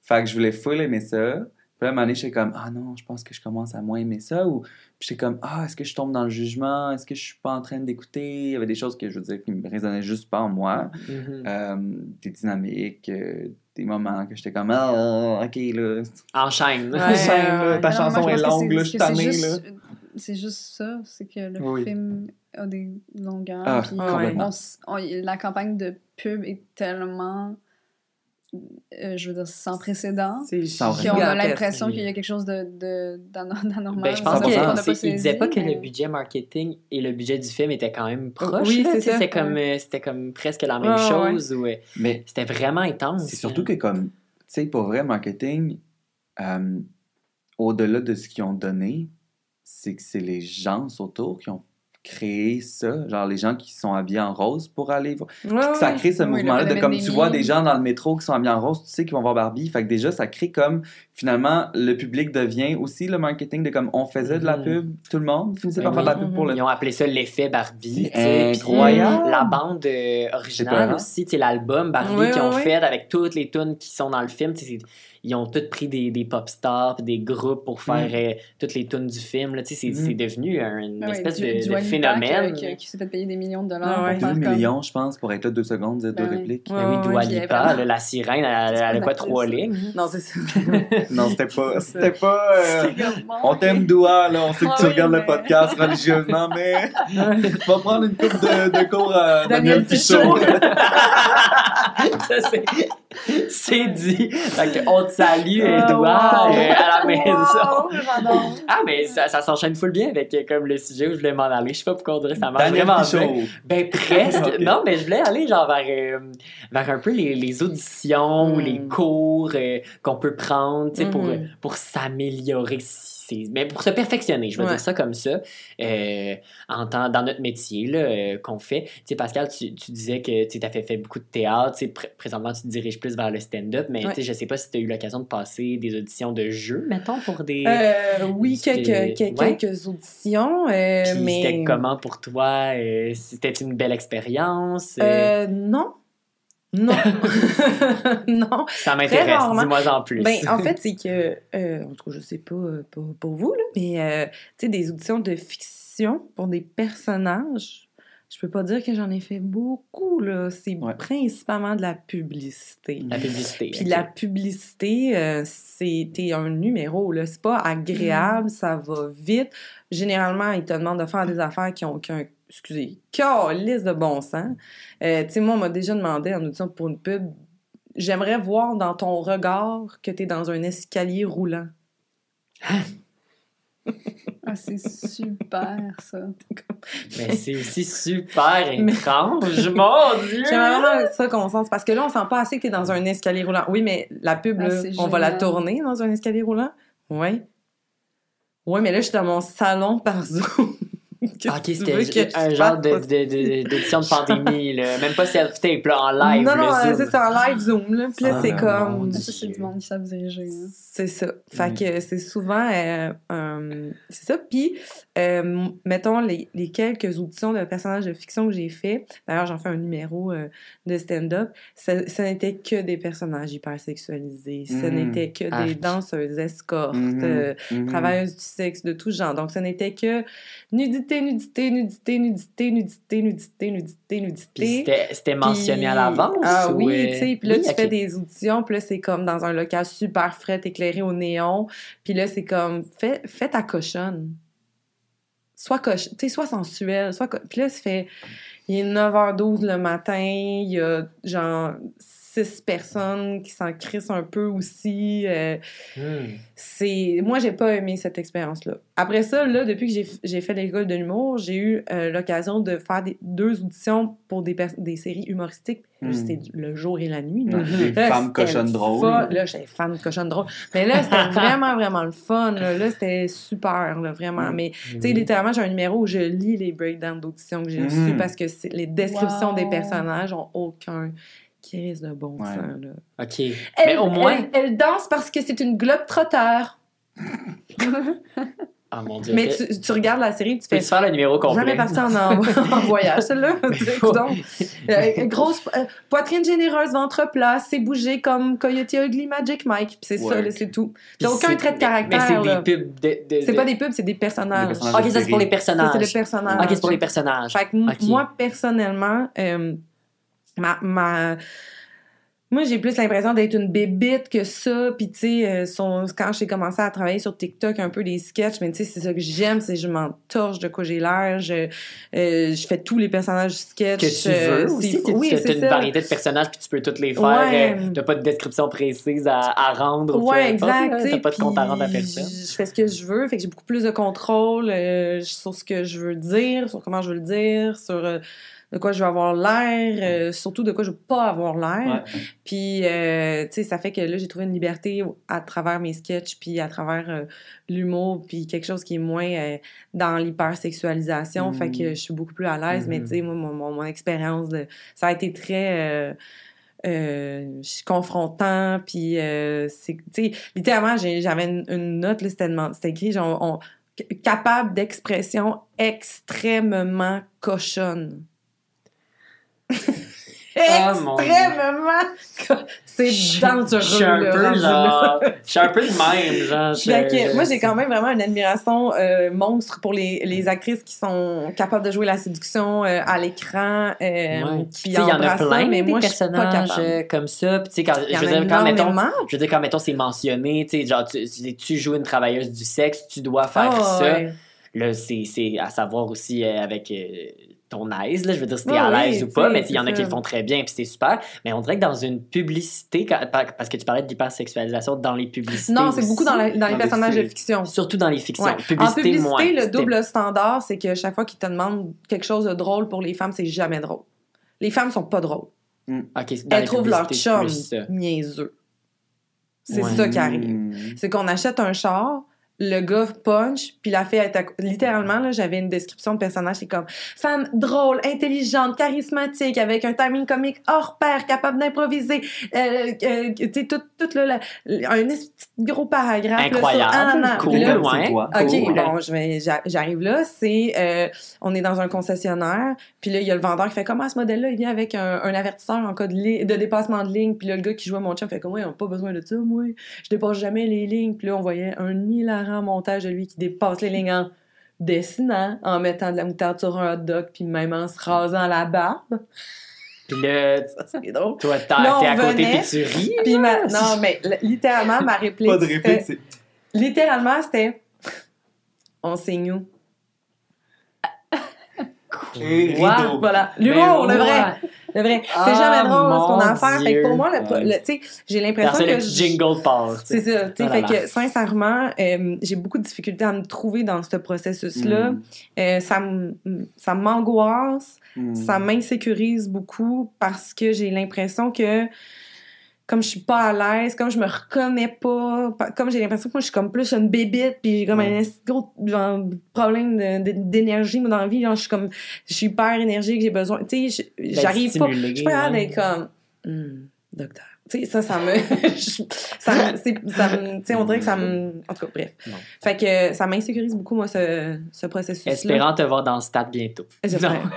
Fait que je voulais full aimer ça. Puis là, à un moment donné, j'étais comme, ah non, je pense que je commence à moins aimer ça. Ou puis j'étais comme, ah, est-ce que je tombe dans le jugement? Est-ce que je suis pas en train d'écouter? Il y avait des choses que je veux dire qui me résonnaient juste pas en moi. Mhm. Euh, des dynamiques, euh, des moments que j'étais comme, ah, ok, là. Enchaîne. Ouais. Enchaîne, là, ouais. ta Non, chanson moi, est longue, là, je suis là. juste- C'est juste ça, c'est que le Oui. film a des longueurs. Ah, puis on- la campagne de pub est tellement, euh, je veux dire, sans précédent. Puis on a l'impression qu'il y a quelque chose de, de, d'ano- d'anormal. Ben, je pense qu'on 100%. n'a pas que mais- le budget marketing et le budget du film étaient quand même proches. Oui. C'était comme, euh, c'était comme presque la même Ouais, ouais. chose. ou, euh, Mais c'était vraiment intense. C'est surtout que, comme, tu sais, pour vrai, marketing, euh, au-delà de ce qu'ils ont donné, c'est que c'est les gens autour qui ont créé ça. Genre, les gens qui sont habillés en rose pour aller voir. Ouais, ça crée ce Oui, mouvement-là de comme tu vois des gens dans le métro qui sont habillés en rose, tu sais qu'ils vont voir Barbie. Fait que déjà, ça crée comme, finalement, le public devient aussi le marketing de comme on faisait de la Mhm. pub, tout le monde finissait Ben par faire de la oui. pub pour le. Ils ont appelé ça l'effet Barbie. Sais, puis incroyable. La bande euh, originale aussi, tu sais, l'album Barbie Oui, qu'ils ont oui, oui. fait avec toutes les tunes qui sont dans le film. tu sais, c'est- Ils ont tous pris des, des pop stars des groupes pour faire Mm. euh, toutes les tunes du film. là, tu sais, C'est Mm. c'est devenu un- une Ah ouais, espèce du- de, du de Wally Pack, phénomène. euh, qui, qui s'est fait payer des millions de Ah dollars ouais. pour faire Deux comme... millions, je pense, pour être là deux secondes, deux Ben répliques. Ben oui, ouais, Dua Lipa, vraiment- là, la sirène, elle, elle, C'est avait pas trois lignes? Non, c'est ça. Non, c'était pas. C'était pas. euh, On t'aime, Doua, là. On sait que Ah tu regardes le podcast religieusement, mais. Vas prendre une coupe de, cours à Daniel Daniel Fichot. Ça, c'est- c'est dit. Fait que on te salue, Oh, Edouard, wow. euh, à la maison. Wow. Ah, mais ça, ça s'enchaîne full bien avec euh, comme le sujet où je voulais m'en aller. Je sais pas pourquoi on dirait ça marche Daniel vraiment bien. Ben presque. Non, mais je voulais aller genre vers, euh, vers un peu les, les auditions ou Mm. les cours euh, qu'on peut prendre tu sais, pour, Mhm. pour s'améliorer. Mais pour se perfectionner, je vais Ouais. dire ça comme ça, euh, en temps- dans notre métier euh, qu'on fait. Tu sais, Pascal, tu, tu disais que tu as fait, fait beaucoup de théâtre. tu sais, pr- présentement, tu te diriges plus vers le stand-up, mais Ouais. tu sais, je sais pas si tu as eu l'occasion de passer des auditions de jeux, mettons, pour des. Euh, oui, quelques, quelques, ouais. quelques auditions, mais... c'était comment pour toi? C'était une belle expérience? Non. Non. non. ça m'intéresse, dis-moi en plus. Ben, en fait, c'est que, euh, en tout cas, je sais pas euh, pour, pour vous, là, mais euh, tu sais, des auditions de fiction pour des personnages, je peux pas dire que j'en ai fait beaucoup, là. C'est Ouais. principalement de la publicité. la publicité. Puis la publicité, euh, c'était un numéro, là. C'est pas agréable, ça va vite. Généralement, ils te demandent de faire des affaires qui ont aucun, excusez, liste de bon sens. Euh, tu sais, moi, on m'a déjà demandé en audition pour une pub, j'aimerais voir dans ton regard que tu es dans un escalier roulant. Ah, c'est super, ça. Mais c'est aussi super étrange, mon Dieu! J'aimerais vraiment ça qu'on sente, parce que là, on sent pas assez que tu es dans un escalier roulant. Oui, mais la pub, Ah, là, on va la tourner dans un escalier roulant? Ouais. Ouais, mais là, je suis dans mon salon par Zoom. Ok, c'était un genre de- fasse? de- de- d'édition de, pandémie, là. Même pas self-tape, là, en live. Non, non, euh, c'est ça, en live Zoom, là. Puis là, Ah, c'est comme... Ça, c'est du monde qui savent diriger. hein. C'est ça. Fait Mm. que c'est souvent... euh, euh, c'est ça. Puis, euh, mettons, les, les quelques auditions de personnages de fiction que j'ai fait, d'ailleurs, j'en fais un numéro euh, de stand-up, ça, ça n'était que des personnages hypersexualisés. Ce Mm. n'était que des danseuses, escortes, Mhm. euh, Mhm. travailleuses du sexe, de tout genre. Donc, ce n'était que nudité, nudité, nudité, nudité, nudité, nudité, nudité, Puis nudité. c'était- mentionné à l'avance? Ah ou, oui, euh, tu sais. Puis là, tu fais des auditions, puis là, c'est comme dans un local super frais, éclairé au néon. Puis là, c'est comme, fais, ta cochonne. Sois coch... tu sais, sois sensuelle. Puis là, ça fait, il est 9h12 le matin, il y a genre six personnes qui s'en crissent un peu aussi. euh, Hmm. c'est moi j'ai pas aimé cette expérience là après ça là depuis que j'ai fait l'école de l'humour j'ai eu euh, l'occasion de faire des, deux auditions pour des séries humoristiques Mm. c'était le jour et la nuit Là, femmes cochonnes le drôles. Là, j'étais fan de cochonnes drôles. Mais là, c'était vraiment, vraiment le fun. Là, Là, c'était super, là, vraiment. Mm. Mais, tu sais, littéralement, j'ai un numéro où je lis les breakdowns d'audition que j'ai Mm. reçus parce que les descriptions des personnages ont aucun crise de bon Ouais. sens, là. OK. Elle, Mais au moins... elle, elle danse parce que c'est une globe trotteur. Ah, mon Dieu. Mais tu, tu regardes la série, tu fais Peux-tu faire le numéro complet? jamais parti en, en, en voyage, celle-là. Tu. Euh, grosse euh, poitrine généreuse, ventre plat, c'est bougé comme Coyote Ugly Magic Mike. Puis c'est ça, c'est tout. T'as aucun trait de caractère. Mais c'est là. des pubs de... de- C'est de- pas des pubs, c'est des personnages. Des personnages. Ok, ça, c'est pour les personnages. c'est le personnage. Ok, c'est pour les personnages. Fait que m- Ok. moi, personnellement, euh, ma, ma- moi, j'ai plus l'impression d'être une bébite que ça. Puis, tu sais, euh, quand j'ai commencé à travailler sur TikTok, un peu des sketchs, mais tu sais, c'est ça que j'aime, c'est je m'en torche de quoi j'ai l'air. Je, euh, je fais tous les personnages sketch. que tu euh, veux c'est- aussi. Tu oui, as une ça. variété de personnages puis tu peux tous les faire. Ouais. euh, T'as pas de description précise à, à rendre. Ouais, exact. T'as pas de compte à rendre à personne. Je fais ce que je veux, fait que j'ai beaucoup plus de contrôle euh, sur ce que je veux dire, sur comment je veux le dire, sur euh, de quoi je veux avoir l'air, euh, surtout de quoi je veux pas avoir l'air. Ouais. Puis, euh, tu sais, ça fait que là, j'ai trouvé une liberté à travers mes sketchs, puis à travers euh, l'humour, puis quelque chose qui est moins dans l'hypersexualisation. Mm. Fait que je suis beaucoup plus à l'aise. Mais, Mhm. tu sais, moi, mon, mon, mon expérience, de, ça a été très... euh, je suis confrontant, puis euh, c'est, tu sais, littéralement, j'avais une, une note, là, c'était, écrit, genre, on- capable d'expression extrêmement cochonne. Dieu. extrêmement C'est dangereux, Je suis un là, peu genre. Je suis un peu de même, genre. je- Fait que, je- moi, j'ai quand même vraiment une admiration euh, monstre pour les, les actrices qui sont capables de jouer la séduction euh, à l'écran, euh, Ouais. qui il y en a plein mais des moi, je suis pas personnages capable. euh, comme ça. Puis, tu sais, quand, je veux dire, quand, mettons, je veux dire, quand, mettons, c'est mentionné, tu sais, genre, tu, joues une travailleuse du sexe, tu dois faire Ah, ça. ouais. Là, c'est c'est à savoir aussi euh, avec euh, ton aise, là, je veux dire, si t'es Ouais, à oui, l'aise ou pas, mais il y en a qui le font très bien, puis c'est super. Mais on dirait que dans une publicité, quand- parce que tu parlais de l'hypersexualisation dans les publicités. Non, c'est beaucoup dans, la- dans les Dans les personnages de fiction. Surtout dans les fictions. Ouais. Publicité, en publicité, moins. le double standard, c'est que chaque fois qu'ils te demandent quelque chose de drôle pour les femmes, c'est jamais drôle. Les femmes sont pas drôles. Dans Elles les trouvent leur chum niaiseux. C'est Ouais. ça qui arrive. Mm. C'est qu'on achète un char, le gars punch, puis la fille, à- littéralement, là, j'avais une description de personnage, c'est comme femme drôle, intelligente, charismatique, avec un timing comique hors pair, capable d'improviser, euh, euh, tu sais, tout, tout là, un gros paragraphe. là, sur- Incroyable. Ah. Cool. Là, toi. OK, Cool. bon, je vais- j'a- j'arrive là, c'est, euh, on est dans un concessionnaire, puis là, il y a le vendeur qui fait comment ce modèle-là, il vient avec un, un avertisseur en cas de, de dépassement de ligne, puis là, le gars qui joue à mon chum fait comme, ouais, on n'a pas besoin de ça, moi, je dépasse jamais les lignes, puis là, on voyait un hilarant montage de lui qui dépasse les lignes en dessinant, en mettant de la moutarde sur un hot dog, puis même en se rasant la barbe. Puis là, Ça, c'est drôle. toi, t'es à côté venait, puis tu ris. Puis ma- non, mais littéralement, ma réplique, Pas de réplique, c'est. littéralement, c'était, on signe où? Voilà. L'humour, le vrai. Le vrai. Ah, c'est jamais drôle ce qu'on a à faire. Fait que pour moi, le, pro- Dieu. le- tu sais, j'ai l'impression que. le petit jingle part. C'est ça. tu sais, Ah là fait que sincèrement, euh, j'ai beaucoup de difficultés à me trouver dans ce processus-là. Mm. Euh, ça m'angoisse, Mm. ça m'insécurise beaucoup parce que j'ai l'impression que comme je suis pas à l'aise, comme je me reconnais pas, pa- comme j'ai l'impression que moi je suis comme plus une bébite, puis j'ai comme Ouais. un gros genre, problème d'énergie dans la vie, genre, je suis comme, je suis hyper énergique, j'ai besoin, tu sais, j'arrive pas, je suis pas d'être comme, Hmm, docteur. Tu sais, ça, ça me. ça ça me- Tu sais, on dirait que ça me. En tout cas, bref. Non. Fait que ça m'insécurise beaucoup, moi, ce, ce processus-là. Espérant te voir dans le stade bientôt. J'espère.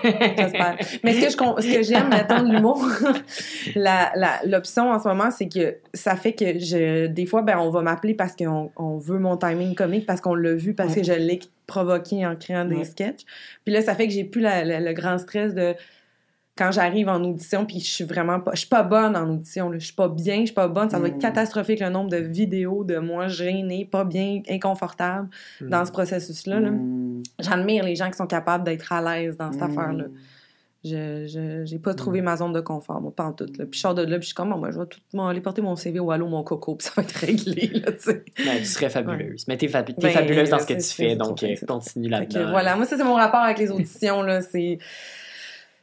Mais ce que je ce que j'aime mettons de l'humour, la- la- l'option en ce moment, c'est que ça fait que je des fois ben on va m'appeler parce qu'on on veut mon timing comique parce qu'on l'a vu parce que je l'ai provoqué en créant des sketchs. Puis là ça fait que j'ai plus la- la- le grand stress de quand j'arrive en audition puis je suis vraiment pas je suis pas bonne en audition là. je suis pas bien, je suis pas bonne, ça doit être Mm. catastrophique le nombre de vidéos de moi gênée, pas bien, inconfortable dans ce processus là. là. Mm. J'admire les gens qui sont capables d'être à l'aise dans cette affaire-là. Je j'ai pas trouvé ma zone de confort, moi, pas en tout. Là. Puis je sors de là, puis je suis comme, Bon, moi, je vais tout, aller porter mon CV au Halo, mon coco, puis ça va être réglé, là. Ben, tu serais fabuleuse. Mais t'es t'es Ben, fabuleuse dans ce que tu fais, donc euh, continue là-dedans. voilà, moi, ça, c'est mon rapport avec les auditions, là. C'est.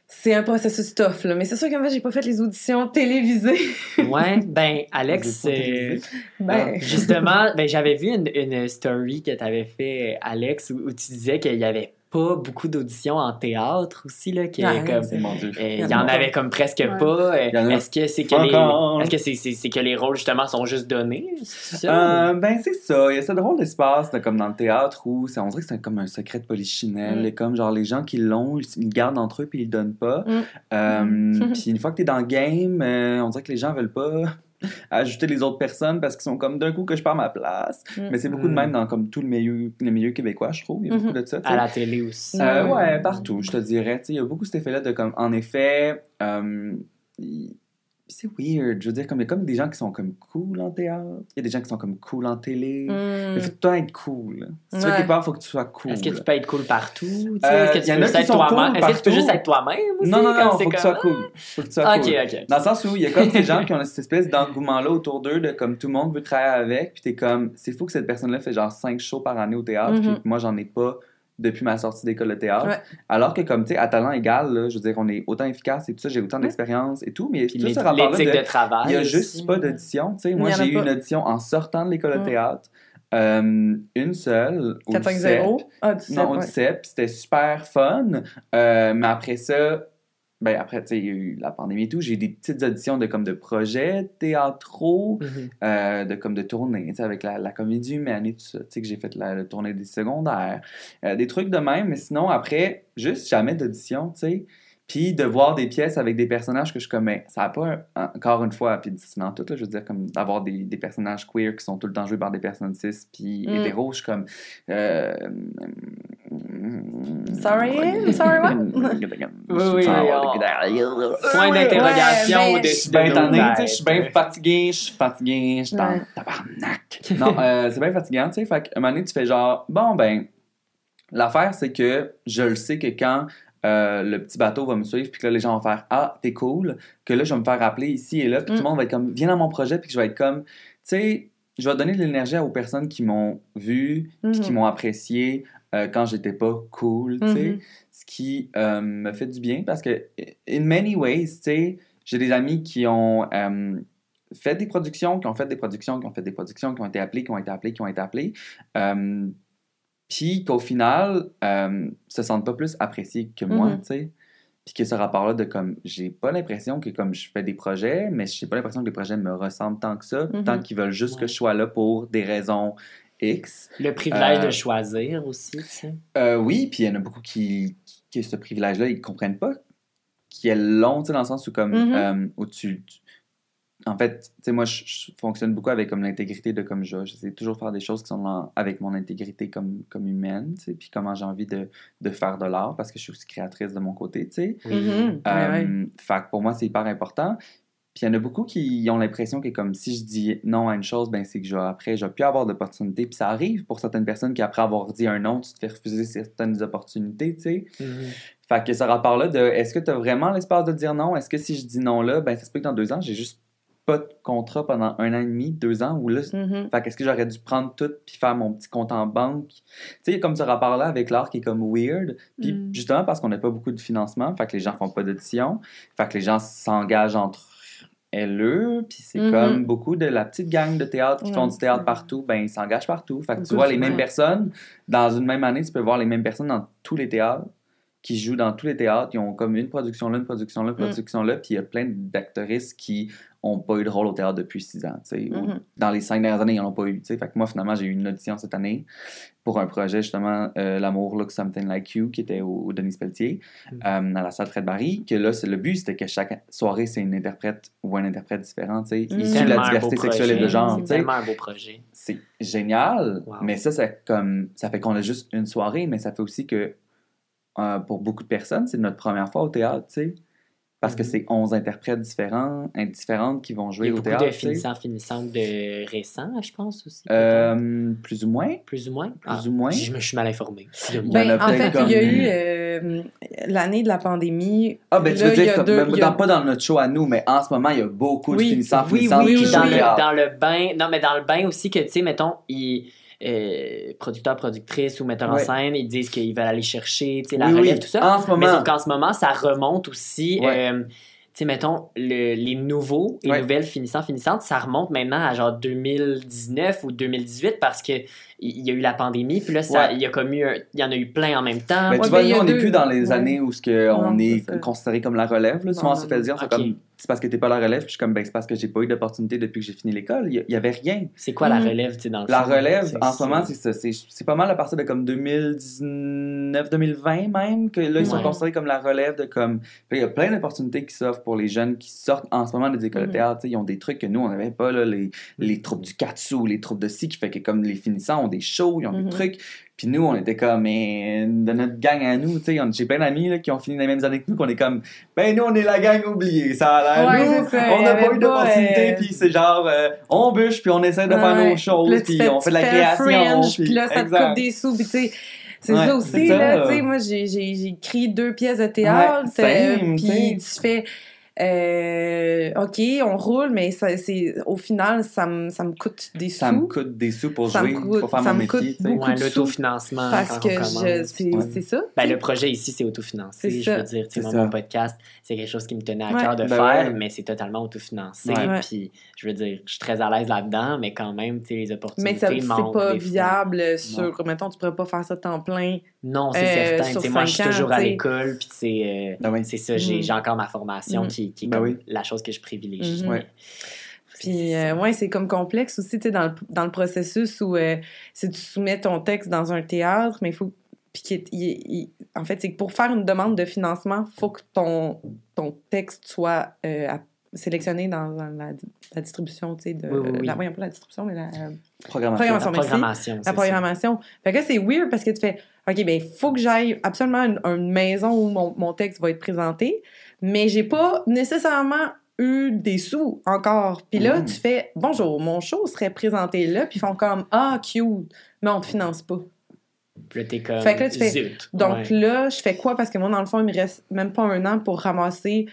C'est un processus tough, là. Mais c'est sûr que moi, j'ai pas fait les auditions télévisées. Ouais, ben, Alex, euh? Ben. justement, ben, j'avais vu une, une story que tu avais fait, Alex, où, où tu disais qu'il y avait pas beaucoup d'auditions en théâtre aussi, là, Ouais, comme, euh, il y y en avait comme presque Ouais. pas. Euh, Est-ce que c'est que encore. les, est-ce que c'est, que les rôles justement sont juste donnés? C'est ça? Euh, ben, c'est ça. Il y a ce drôle d'espace, comme dans le théâtre, où on dirait que c'est comme un secret de polichinelle. Mm. Et Comme genre les gens qui l'ont, ils, ils le gardent entre eux puis ils le donnent pas. Mm. Euh, Mm. puis une fois que t'es dans le game, euh, on dirait que les gens veulent pas ajouter les autres personnes parce qu'ils sont comme d'un coup que je perds ma place. Mm. Mais c'est beaucoup de Mm. même dans comme tout le milieu, le milieu québécois, je trouve. Il y a beaucoup Mhm. de ça. à la télé aussi. Euh, Ouais. ouais, partout, je te dirais. Il y a beaucoup cet effet-là de comme, en effet, euh, c'est weird. Je veux dire, comme il y a comme des gens qui sont comme cool en théâtre, il y a des gens qui sont comme cool en télé. Mm. Il faut tout le temps être cool. Si tu veux quelque part, il faut que tu sois cool. Est-ce que tu peux être cool partout? Euh, Est-ce que tu peux juste être toi-même? cool Est-ce que tu peux partout. juste être toi-même? Non, non, non, c'est faut que tu sois cool. Faut que tu sois cool. Dans le sens où il y a comme ces gens qui ont cette espèce d'engouement-là autour d'eux, de comme tout le monde veut travailler avec, puis t'es comme, c'est fou que cette personne-là fait genre 5 shows par année au théâtre, Mhm. puis moi j'en ai pas depuis ma sortie d'école de théâtre. Ouais. Alors que comme, tu sais, à talent égal, là, je veux dire, on est autant efficace et tout ça, j'ai autant Ouais. d'expérience et tout, mais Puis tout ce rapport-là de- de travail. il y a aussi. juste pas d'audition, tu sais. Moi, j'ai eu pas. une audition en sortant de l'école de théâtre, euh, une seule, au 450. DCEP. Ah, du Non, au ouais. C'était super fun. Euh, mais après ça, ben après, tu sais, il y a eu la pandémie et tout. J'ai eu des petites auditions de comme de projets théâtraux, Mhm. euh, de comme de tournées, tu sais, avec la, la comédie humaine et tout ça. Tu sais, que j'ai fait la, la tournée des secondaires. Euh, des trucs de même, mais sinon, après, juste jamais d'audition, tu sais. Puis de voir des pièces avec des personnages que je suis comme, mais ça n'a pas, encore une fois, puis c'est dans tout, là, je veux dire, comme d'avoir des, des personnages queer qui sont tout le temps joués par des personnes cis, puis Mm. hétéros, je suis comme. euh, Sorry? Sorry, what? Oui, oui, on- Point Ouais, d'interrogation Je suis de bien tanné, sais, têtes. je suis bien fatigué, je suis fatigué, je suis dans Ouais. tabarnak. Non, euh, c'est bien fatigant, tu sais. Fait qu'à un moment donné, tu fais genre, bon, ben, l'affaire, c'est que je le sais que quand euh, le petit bateau va me suivre, puis que là, les gens vont faire Ah, t'es cool, que là, je vais me faire rappeler ici et là, puis Mm. tout le monde va être comme Viens dans mon projet, puis que je vais être comme, tu sais, je vais donner de l'énergie aux personnes qui m'ont vu, puis qui Mhm. m'ont apprécié euh, quand j'étais pas cool, tu sais Mhm. ce qui euh, me fait du bien parce que, in many ways, tu sais, j'ai des amis qui ont euh, fait des productions, qui ont fait des productions, qui ont fait des productions, qui ont été appelés, qui ont été appelés, qui ont été appelés, euh, puis qu'au final, se sentent pas plus appréciés que moi, Mhm. tu sais. Puis que ce rapport-là de comme, j'ai pas l'impression que comme je fais des projets, mais j'ai pas l'impression que les projets me ressemblent tant que ça, tant qu'ils veulent juste Ouais. que je sois là pour des raisons X. Le privilège Euh, de choisir aussi, tu sais. Euh, oui, puis il y en a beaucoup qui, qui, qui ce privilège-là, ils comprennent pas qui est long, tu sais, dans le sens où comme Mhm. euh, où tu, tu- en fait, tu sais, moi, je, je fonctionne beaucoup avec comme l'intégrité de comme je, j'essaie toujours de faire des choses qui sont dans- avec mon intégrité comme, comme humaine, tu sais, puis comment j'ai envie de, de faire de l'art parce que je suis aussi créatrice de mon côté, tu sais. Ouais, ouais. Euh, Fait que pour moi, c'est hyper important. Puis il y en a beaucoup qui ont l'impression que comme si je dis non à une chose, ben c'est que je vais- après, je vais plus avoir d'opportunités. Puis ça arrive pour certaines personnes qui, après avoir dit un non, tu te fais refuser certaines opportunités, tu sais. Mhm. Fait que ce rapport-là de est-ce que tu as vraiment l'espace de dire non? Est-ce que si je dis non là, ben ça se peut que dans deux ans, j'ai juste pas de contrat pendant un an et demi, deux ans, ou là, Mhm. fait qu'est-ce que j'aurais dû prendre tout puis faire mon petit compte en banque? Tu sais, il y a comme ce rapport-là avec l'art qui est comme weird. Puis Mm. justement parce qu'on n'a pas beaucoup de financement, fait que les gens font pas d'audition, fait que les gens s'engagent entre LE, puis c'est Mhm. comme beaucoup de la petite gang de théâtre qui font du théâtre partout, ben ils s'engagent partout. Fait que tu vois les mêmes personnes, dans une même année, tu peux voir les mêmes personnes dans tous les théâtres, qui jouent dans tous les théâtres, ils ont comme une production là, une production là, une Mm. production là, puis il y a plein d'actrices qui ont pas eu de rôle au théâtre depuis six ans, tu sais, ou Mhm. dans les cinq dernières années, ils n'en ont pas eu, tu sais. Fait que moi, finalement, j'ai eu une audition cette année pour un projet, justement, euh, L'amour Look Something Like You, qui était au, au Denis Pelletier, Mm. euh, à la salle Fred Barry, que là, c'est le but, c'était que chaque soirée, c'est une interprète ou un interprète différent, tu sais, Mm. issu de la diversité sexuelle et de genre, C'est tu sais. tellement un beau projet. C'est génial, Wow. mais ça, c'est comme, ça fait qu'on a juste une soirée, mais ça fait aussi que, euh, pour beaucoup de personnes, c'est notre première fois au théâtre, tu sais. Parce que Mhm. c'est 11 interprètes différents, différentes qui vont Il jouer y a au beaucoup théâtre. de finissants, finissantes de récents, je pense aussi. Euh, plus ou moins. plus ou moins? plus ou moins. Je me suis mal informé. Il en Ben, a en fait, il y a comme- eu euh, l'année de la pandémie. Ah, ben tu Là, veux il dire, comme- deux- même il a- dans- pas dans notre show à nous, mais en ce moment, il y a beaucoup Oui, de finissants, Oui, finissantes oui, qui jouent dans au le, théâtre. dans le bain. Non, mais dans le bain aussi, que, tu sais, mettons, ils, euh, producteurs, productrices ou metteurs en Ouais. scène, ils disent qu'ils veulent aller chercher, la Oui, oui. relève, tout ça. En ce Mais moment, sauf qu'en ce moment, ça remonte aussi. Ouais. euh, tu sais, mettons, le- les nouveaux et Ouais. nouvelles finissants, finissantes, ça remonte maintenant à genre 2019 ou 2018 parce que il y a eu la pandémie, puis là, ça, Ouais. il y a comme eu, un- il y en a eu plein en même temps. Mais Ouais, tu vois, ben, nous, a on n'est plus dans les ouais. années où ce que on est considéré comme la relève. Là. Souvent, on se fait dire, c'est comme, c'est parce que t'es pas la relève, puis je suis comme, ben, c'est parce que j'ai pas eu d'opportunité depuis que j'ai fini l'école. Il y, y avait rien. C'est quoi la Mhm. relève, tu sais, dans le La fond? relève, C'est- en ce moment, c'est ça. C'est c'est pas mal à partir de comme 2019-2020 même, que là, ils sont considérés comme la relève de comme. Puis Il y a plein d'opportunités qui s'offrent pour les jeunes qui sortent en ce moment des écoles de Mhm. théâtre. Tu sais, Ils ont des trucs que nous, on n'avait pas, là, les, les troupes du Katsu, les troupes de ci, qui fait que comme les finissants ont des shows, ils ont Mhm. des trucs. Puis nous, on était comme, mais de notre gang à nous, tu sais, j'ai plein d'amis qui ont fini les mêmes années que nous, qu'on est comme, ben nous, on est la gang oubliée, ça a l'air. Ouais, nous, c'est ça, on n'a pas eu d'opportunité, euh, puis c'est genre, euh, on bûche, puis on essaie de faire nos choses, Puis on fait de la création. Puis là, ça te exact. coûte des sous, puis tu sais, c'est Ouais, ça aussi, ça. là, tu sais, moi, j'ai- écrit deux pièces de théâtre, euh, puis tu fais, euh, OK, on roule, mais ça, c'est, au final, ça me, ça me coûte des Ça me sous, coûte des sous pour Ça me jouer, coûte- pour faire ça mon me coûte métier, tu sais. beaucoup Ouais, sous. l'autofinancement. parce quand que on je, commence. c'est Ouais. c'est ça. Ben, le projet ici, c'est autofinancé. C'est Je ça. veux dire, tu sais, C'est moi, ça. mon podcast, c'est quelque chose qui me tenait à Ouais. cœur de Ben faire, ouais. mais c'est totalement autofinancé. Ouais. Ouais. Puis, je veux dire, je suis très à l'aise là-dedans, mais quand même, tu sais, les opportunités Mais ça, c'est manquent pas viable sur, mettons, tu pourrais pas faire ça temps plein. Non, c'est Euh, certain. moi, je suis toujours à l'école, puis euh, Ben c'est ça, j'ai Mhm. j'ai encore ma formation Mhm. Qui, qui est Ben comme oui. la chose que je privilégie. Ouais. Puis, C'est euh, ouais, c'est comme complexe aussi, tu sais, dans le, dans le processus où euh, si tu soumets ton texte dans un théâtre, mais il faut. Puis, il- il- en fait, c'est que pour faire une demande de financement, il faut que ton, ton texte soit euh, sélectionné dans, dans la, la distribution, tu sais, de. Oui, oui, oui. La, voyons pas la distribution, mais la. Programmation. Programmation. La programmation. la c'est ça. programmation. Fait que c'est weird parce que tu fais, OK, ben, il faut que j'aille absolument à une, une maison où mon, mon texte va être présenté, mais j'ai pas nécessairement eu des sous encore. Puis là, Mm. tu fais, bonjour, mon show serait présenté là, puis ils font comme, ah, cute, mais on te finance pas. Puis là, t'es comme. Fait que là, tu fais- zut. Donc Ouais. là, je fais quoi? Parce que moi, dans le fond, il me reste même pas un an pour ramasser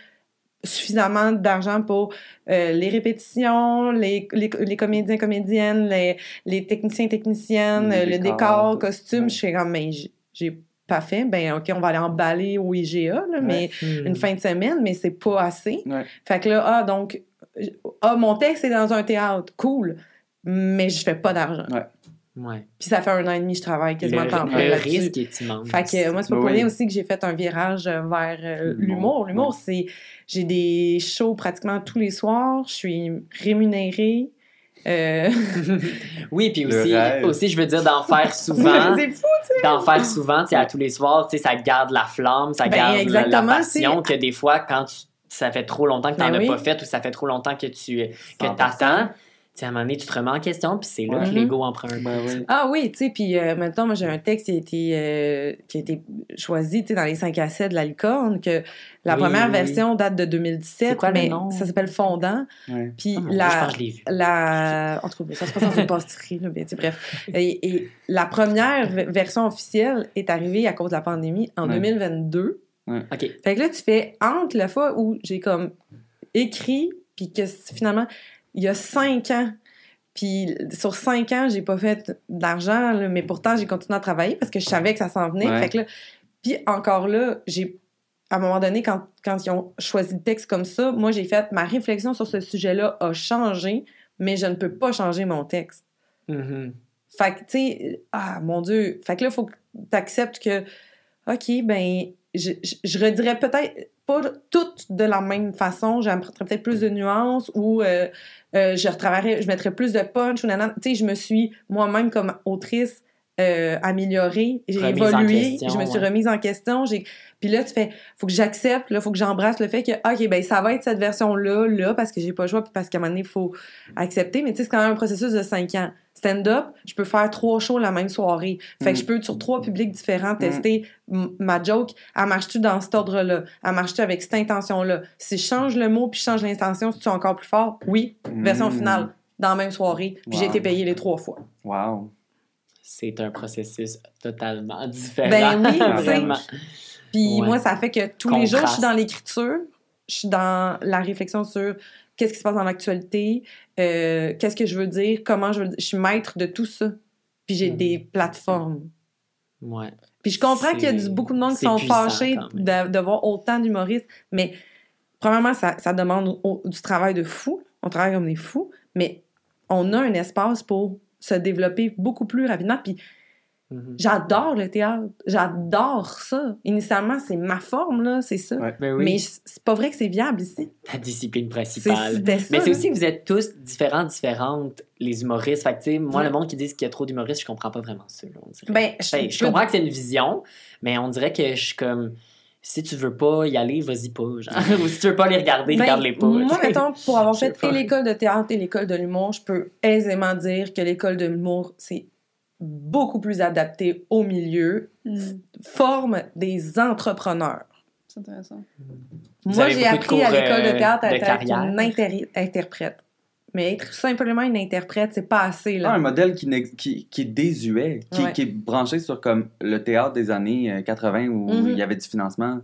suffisamment d'argent pour euh, les répétitions, les, les, les comédiens, comédiennes, les, les techniciens, techniciennes, Les euh, le décor, tout. costume. Ouais. Je fais comme, mais j'ai- j'ai pas fait. Ben, OK, on va aller emballer au IGA, là, mais Hmm. une fin de semaine, mais c'est pas assez. Ouais. Fait que là, ah, donc, ah, mon texte est dans un théâtre. Cool. Mais je fais pas d'argent. Ouais. Puis ça fait un an et demi que je travaille quasiment Le, temps plein le risque est immense. Fait que moi, c'est pas Ben pour oui. rien aussi que j'ai fait un virage vers euh, L'humour, l'humour. L'humour, c'est. J'ai des shows pratiquement tous les soirs. Je suis rémunérée. Euh... oui, puis aussi, aussi, je veux dire, d'en faire souvent. c'est fou! d'en faire souvent, tu sais, à tous les soirs, tu sais, ça garde la flamme, ça Ben, garde la- passion que des fois, quand tu- ça fait trop longtemps que tu n'en Ben as oui. pas fait ou ça fait trop longtemps que tu que 100%. t'attends, tu sais, à un moment donné, tu te remets en question, puis c'est là Ouais. que l'ego en prend un Ben. Ah oui, tu sais, puis euh, maintenant, moi, j'ai un texte qui a été, euh, qui a été choisi, tu sais, dans les 5 à 7 de la licorne, que la Oui, première oui, version date de 2017, C'est quoi le mais nom? ça s'appelle Fondant. Ouais. Puis Ah, la, je pense que je l'ai vu. la... En tout cas, ça se passe dans une pâtisserie, là, mais tu sais, bref. Et, et la première version officielle est arrivée à cause de la pandémie en Ouais. 2022. OK. Fait que là, tu fais entre la fois où j'ai comme écrit, puis que finalement, il y a cinq ans, puis sur cinq ans, j'ai pas fait d'argent, mais pourtant, j'ai continué à travailler parce que je savais que ça s'en venait. Ouais. Fait que là, puis encore là, j'ai à un moment donné, quand, quand ils ont choisi le texte comme ça, moi, j'ai fait ma réflexion sur ce sujet-là a changé, mais je ne peux pas changer mon texte. Mhm. Fait que, tu sais, ah, mon Dieu. Fait que là, il faut que tu acceptes que, OK, ben, je, je, je redirais peut-être pas toutes de la même façon. J'apporterais peut-être plus de nuances ou euh, euh, je retravaillerais, je mettrais plus de punch ou nanana. Tu sais, je me suis moi-même comme autrice euh, améliorée, j'ai évolué, je me suis ouais. remise en question. J'ai... Puis là, tu fais, faut que j'accepte, là, faut que j'embrasse le fait que, OK, ben ça va être cette version-là, là, parce que j'ai pas le choix, puis parce qu'à un moment donné, il faut accepter. Mais tu sais, c'est quand même un processus de cinq ans. Stand-up, je peux faire trois shows la même soirée. Fait que Mm. je peux, sur trois publics différents, tester m- ma joke. Elle marche-tu dans cet ordre-là? Elle marche-tu avec cette intention-là? Si je change le mot puis je change l'intention, c'est-tu encore plus fort? Oui. Version Mm. finale, dans la même soirée. Puis j'ai Wow. été payée les trois fois. Wow. C'est un processus totalement différent. Ben oui, tu sais. Vraiment. Puis Ouais. moi, ça fait que tous les jours, je suis dans l'écriture, je suis dans la réflexion sur qu'est-ce qui se passe dans l'actualité, euh, qu'est-ce que je veux dire, comment je veux dire. Je suis maître de tout ça. Puis j'ai Mhm. des plateformes. Ouais. Puis je comprends qu'il y a du- beaucoup de monde qui sont puissant, fâchés de, de voir autant d'humoristes, mais premièrement, ça, ça demande au- du travail de fou. On travaille comme des fous, mais on a un espace pour se développer beaucoup plus rapidement. Puis Mhm. j'adore le théâtre. J'adore ça. Initialement, c'est ma forme, là, c'est ça. Ouais. Ben oui, Mais c'est pas vrai que c'est viable ici. ta discipline C'est principale. c'était ça, Mais c'est aussi que vous êtes tous différents, différentes, les humoristes. Fait que, tu sais, moi, Ouais. le monde qui dit qu'il y a trop d'humoristes, je comprends pas vraiment ça. Ben, je comprends que c'est une vision, mais on dirait que je suis comme. Si tu veux pas y aller, vas-y pas. genre. Ou si tu veux pas les regarder, Ben, regarde-les pas. Moi, mettons, pour avoir fait et l'école de théâtre et l'école de l'humour, je peux aisément dire que l'école de l'humour, c'est beaucoup plus adapté au milieu, Hmm, forme des entrepreneurs. c'est intéressant. Vous Moi, j'ai appris à l'école euh, de théâtre à de être carrière. une inter- interprète. Mais être simplement une interprète, c'est pas assez. Ah, Là. un modèle qui, qui, qui est désuet, qui, Ouais. qui est branché sur comme le théâtre des années euh, 80 où Mhm. il y avait du financement,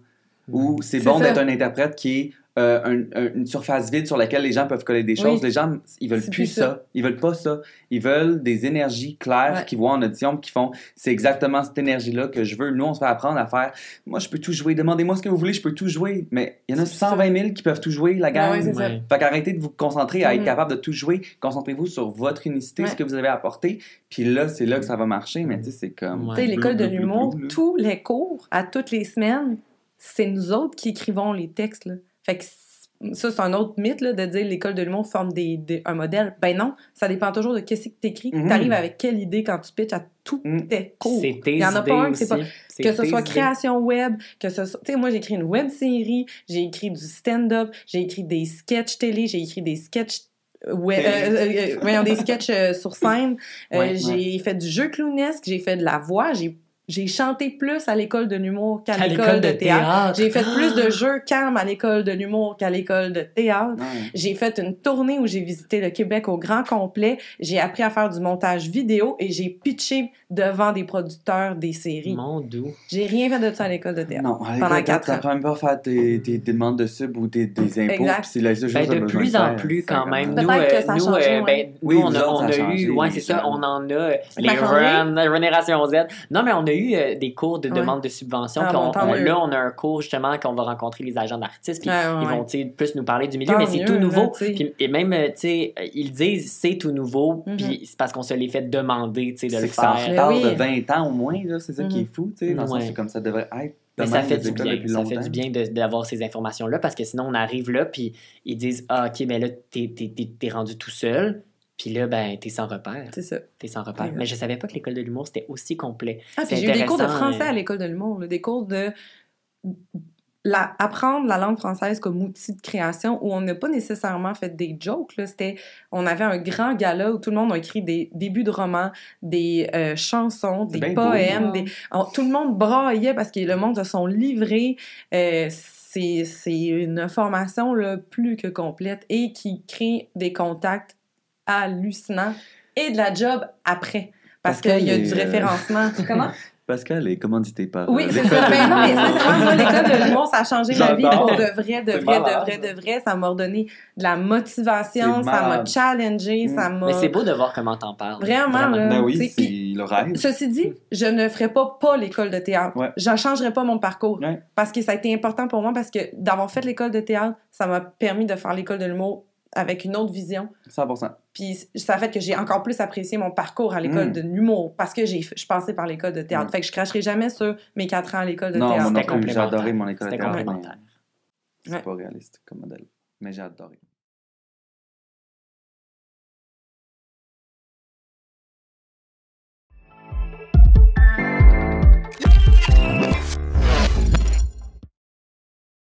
où c'est bon d'être un interprète qui est euh, un- un- une surface vide sur laquelle les gens peuvent coller des choses. Oui. Les gens, ils veulent plus plus ça. ça. Ils veulent pas ça. Ils veulent des énergies claires Ouais. qui voient en audition, qui font c'est exactement cette énergie-là que je veux. Nous, on se fait apprendre à faire moi, je peux tout jouer. Demandez-moi ce que vous voulez, je peux tout jouer. Mais il y en a C'est ça. 120 000 qui peuvent tout jouer, la gang. Ouais. Ouais. Fait qu'arrêtez de vous concentrer à être Mhm. capable de tout jouer. Concentrez-vous sur votre unicité, Ouais. ce que vous avez apporté. Puis là, c'est là que ça va marcher. Mais tu sais, c'est comme. Ouais. Tu sais, l'école de l'humour, tous les cours, à toutes les semaines, c'est nous autres qui écrivons les textes. Là. Fait que ça, c'est un autre mythe là, de dire l'école de l'humour forme des, des- un modèle. Ben non, ça dépend toujours de qu'est-ce que tu écris. Mhm. Tu arrives avec quelle idée quand tu pitches à tous Mhm. tes cours? C'est tes Il y en a pas un c'est pas- Que ce soit idées. création web, que ce soit... Tu sais, moi, j'ai écrit une web série, j'ai écrit du stand-up, j'ai écrit des sketchs télé, j'ai écrit des sketchs... Ouais, euh, euh, euh, voyons, des sketchs euh, sur scène. Euh, Ouais, j'ai fait du jeu clownesque, j'ai fait de la voix, j'ai j'ai chanté plus à l'école de l'humour qu'à À l'école de, théâtre. théâtre. J'ai fait plus de jeux cam à l'école de l'humour qu'à l'école de théâtre. Ouais. J'ai fait une tournée où j'ai visité le Québec au grand complet. J'ai appris à faire du montage vidéo et j'ai pitché devant des producteurs des séries. Mon doux. J'ai rien fait de ça à l'école de théâtre. Non, Pendant avec quatre ans. même pas à faire tes, tes, tes demandes de sub ou tes, tes impôts. Exact. puis C'est la seule chose Ben, de plus en plus, quand même. Nous, Peut-être que euh, nous, changé, euh, ben, Oui, nous, on a, on eu, ouais, c'est ça, on en a les? Run, Génération Z. Non, mais on a eu euh, des cours de Ouais. demande de subvention. Ah, bon, on- on- là, on a un cours justement qu'on va rencontrer les agents d'artistes. Puis ouais, ils vont plus nous parler du milieu, Tant mais c'est tout là, nouveau. et même, euh, tu sais, euh, ils disent c'est tout nouveau, Mhm. puis c'est parce qu'on se les fait demander, tu sais, de C'est le que ça en faire. retard Mais oui. de 20 ans au moins, là, c'est ça qui Mhm. est fou, tu sais, dans Ouais. comme ça devrait être. Mais ça fait du bien. Ça fait du bien d'avoir ces informations-là parce que sinon, on arrive là, puis ils disent Ah, OK, mais là, t'es t'es- t'es- t'es rendu tout seul, puis là, ben, t'es sans repère. C'est ça. T'es sans repère. Mais je savais pas que l'école de l'humour, c'était aussi complet. Ah, puis j'ai eu des cours de français euh, à l'école de l'humour, des cours de la, apprendre la langue française comme outil de création où on n'a pas nécessairement fait des jokes. Là, c'était, on avait un grand gala où tout le monde a écrit des débuts de romans, des euh, chansons, des poèmes. Des, on- tout le monde braillait parce que le monde se sont livrés. Euh, c'est, c'est une formation là, plus que complète et qui crée des contacts hallucinants et de la job après. Parce Parce que qu'il y a du euh, référencement. Comment? Pascal est commandité par. Oui, euh, c'est l'école ça. de Ben non, mais l'humour. sincèrement, moi, l'école de l'humour, ça a changé ma vie pour de vrai, de C'est vrai, de vrai, de vrai. Ça m'a redonné de la motivation, C'est ça m'a challengé, Mm. ça m'a... Mais c'est beau de voir comment t'en parles. Vraiment, là. Ben oui, c'est puis- le rêve. Ceci dit, je ne ferai pas pas l'école de théâtre. Ouais. Je ne changerai pas mon parcours. Ouais. Parce que ça a été important pour moi, parce que d'avoir fait l'école de théâtre, ça m'a permis de faire l'école de l'humour avec une autre vision. 100%. Puis ça a fait que j'ai encore plus apprécié mon parcours à l'école Mm. de l'humour parce que j'ai, je passais par l'école de théâtre. Mm. Fait que je cracherai jamais sur mes quatre ans à l'école de Non, moi théâtre. non j'ai adoré mon école de théâtre. C'est pas réaliste comme modèle. Mais j'ai adoré.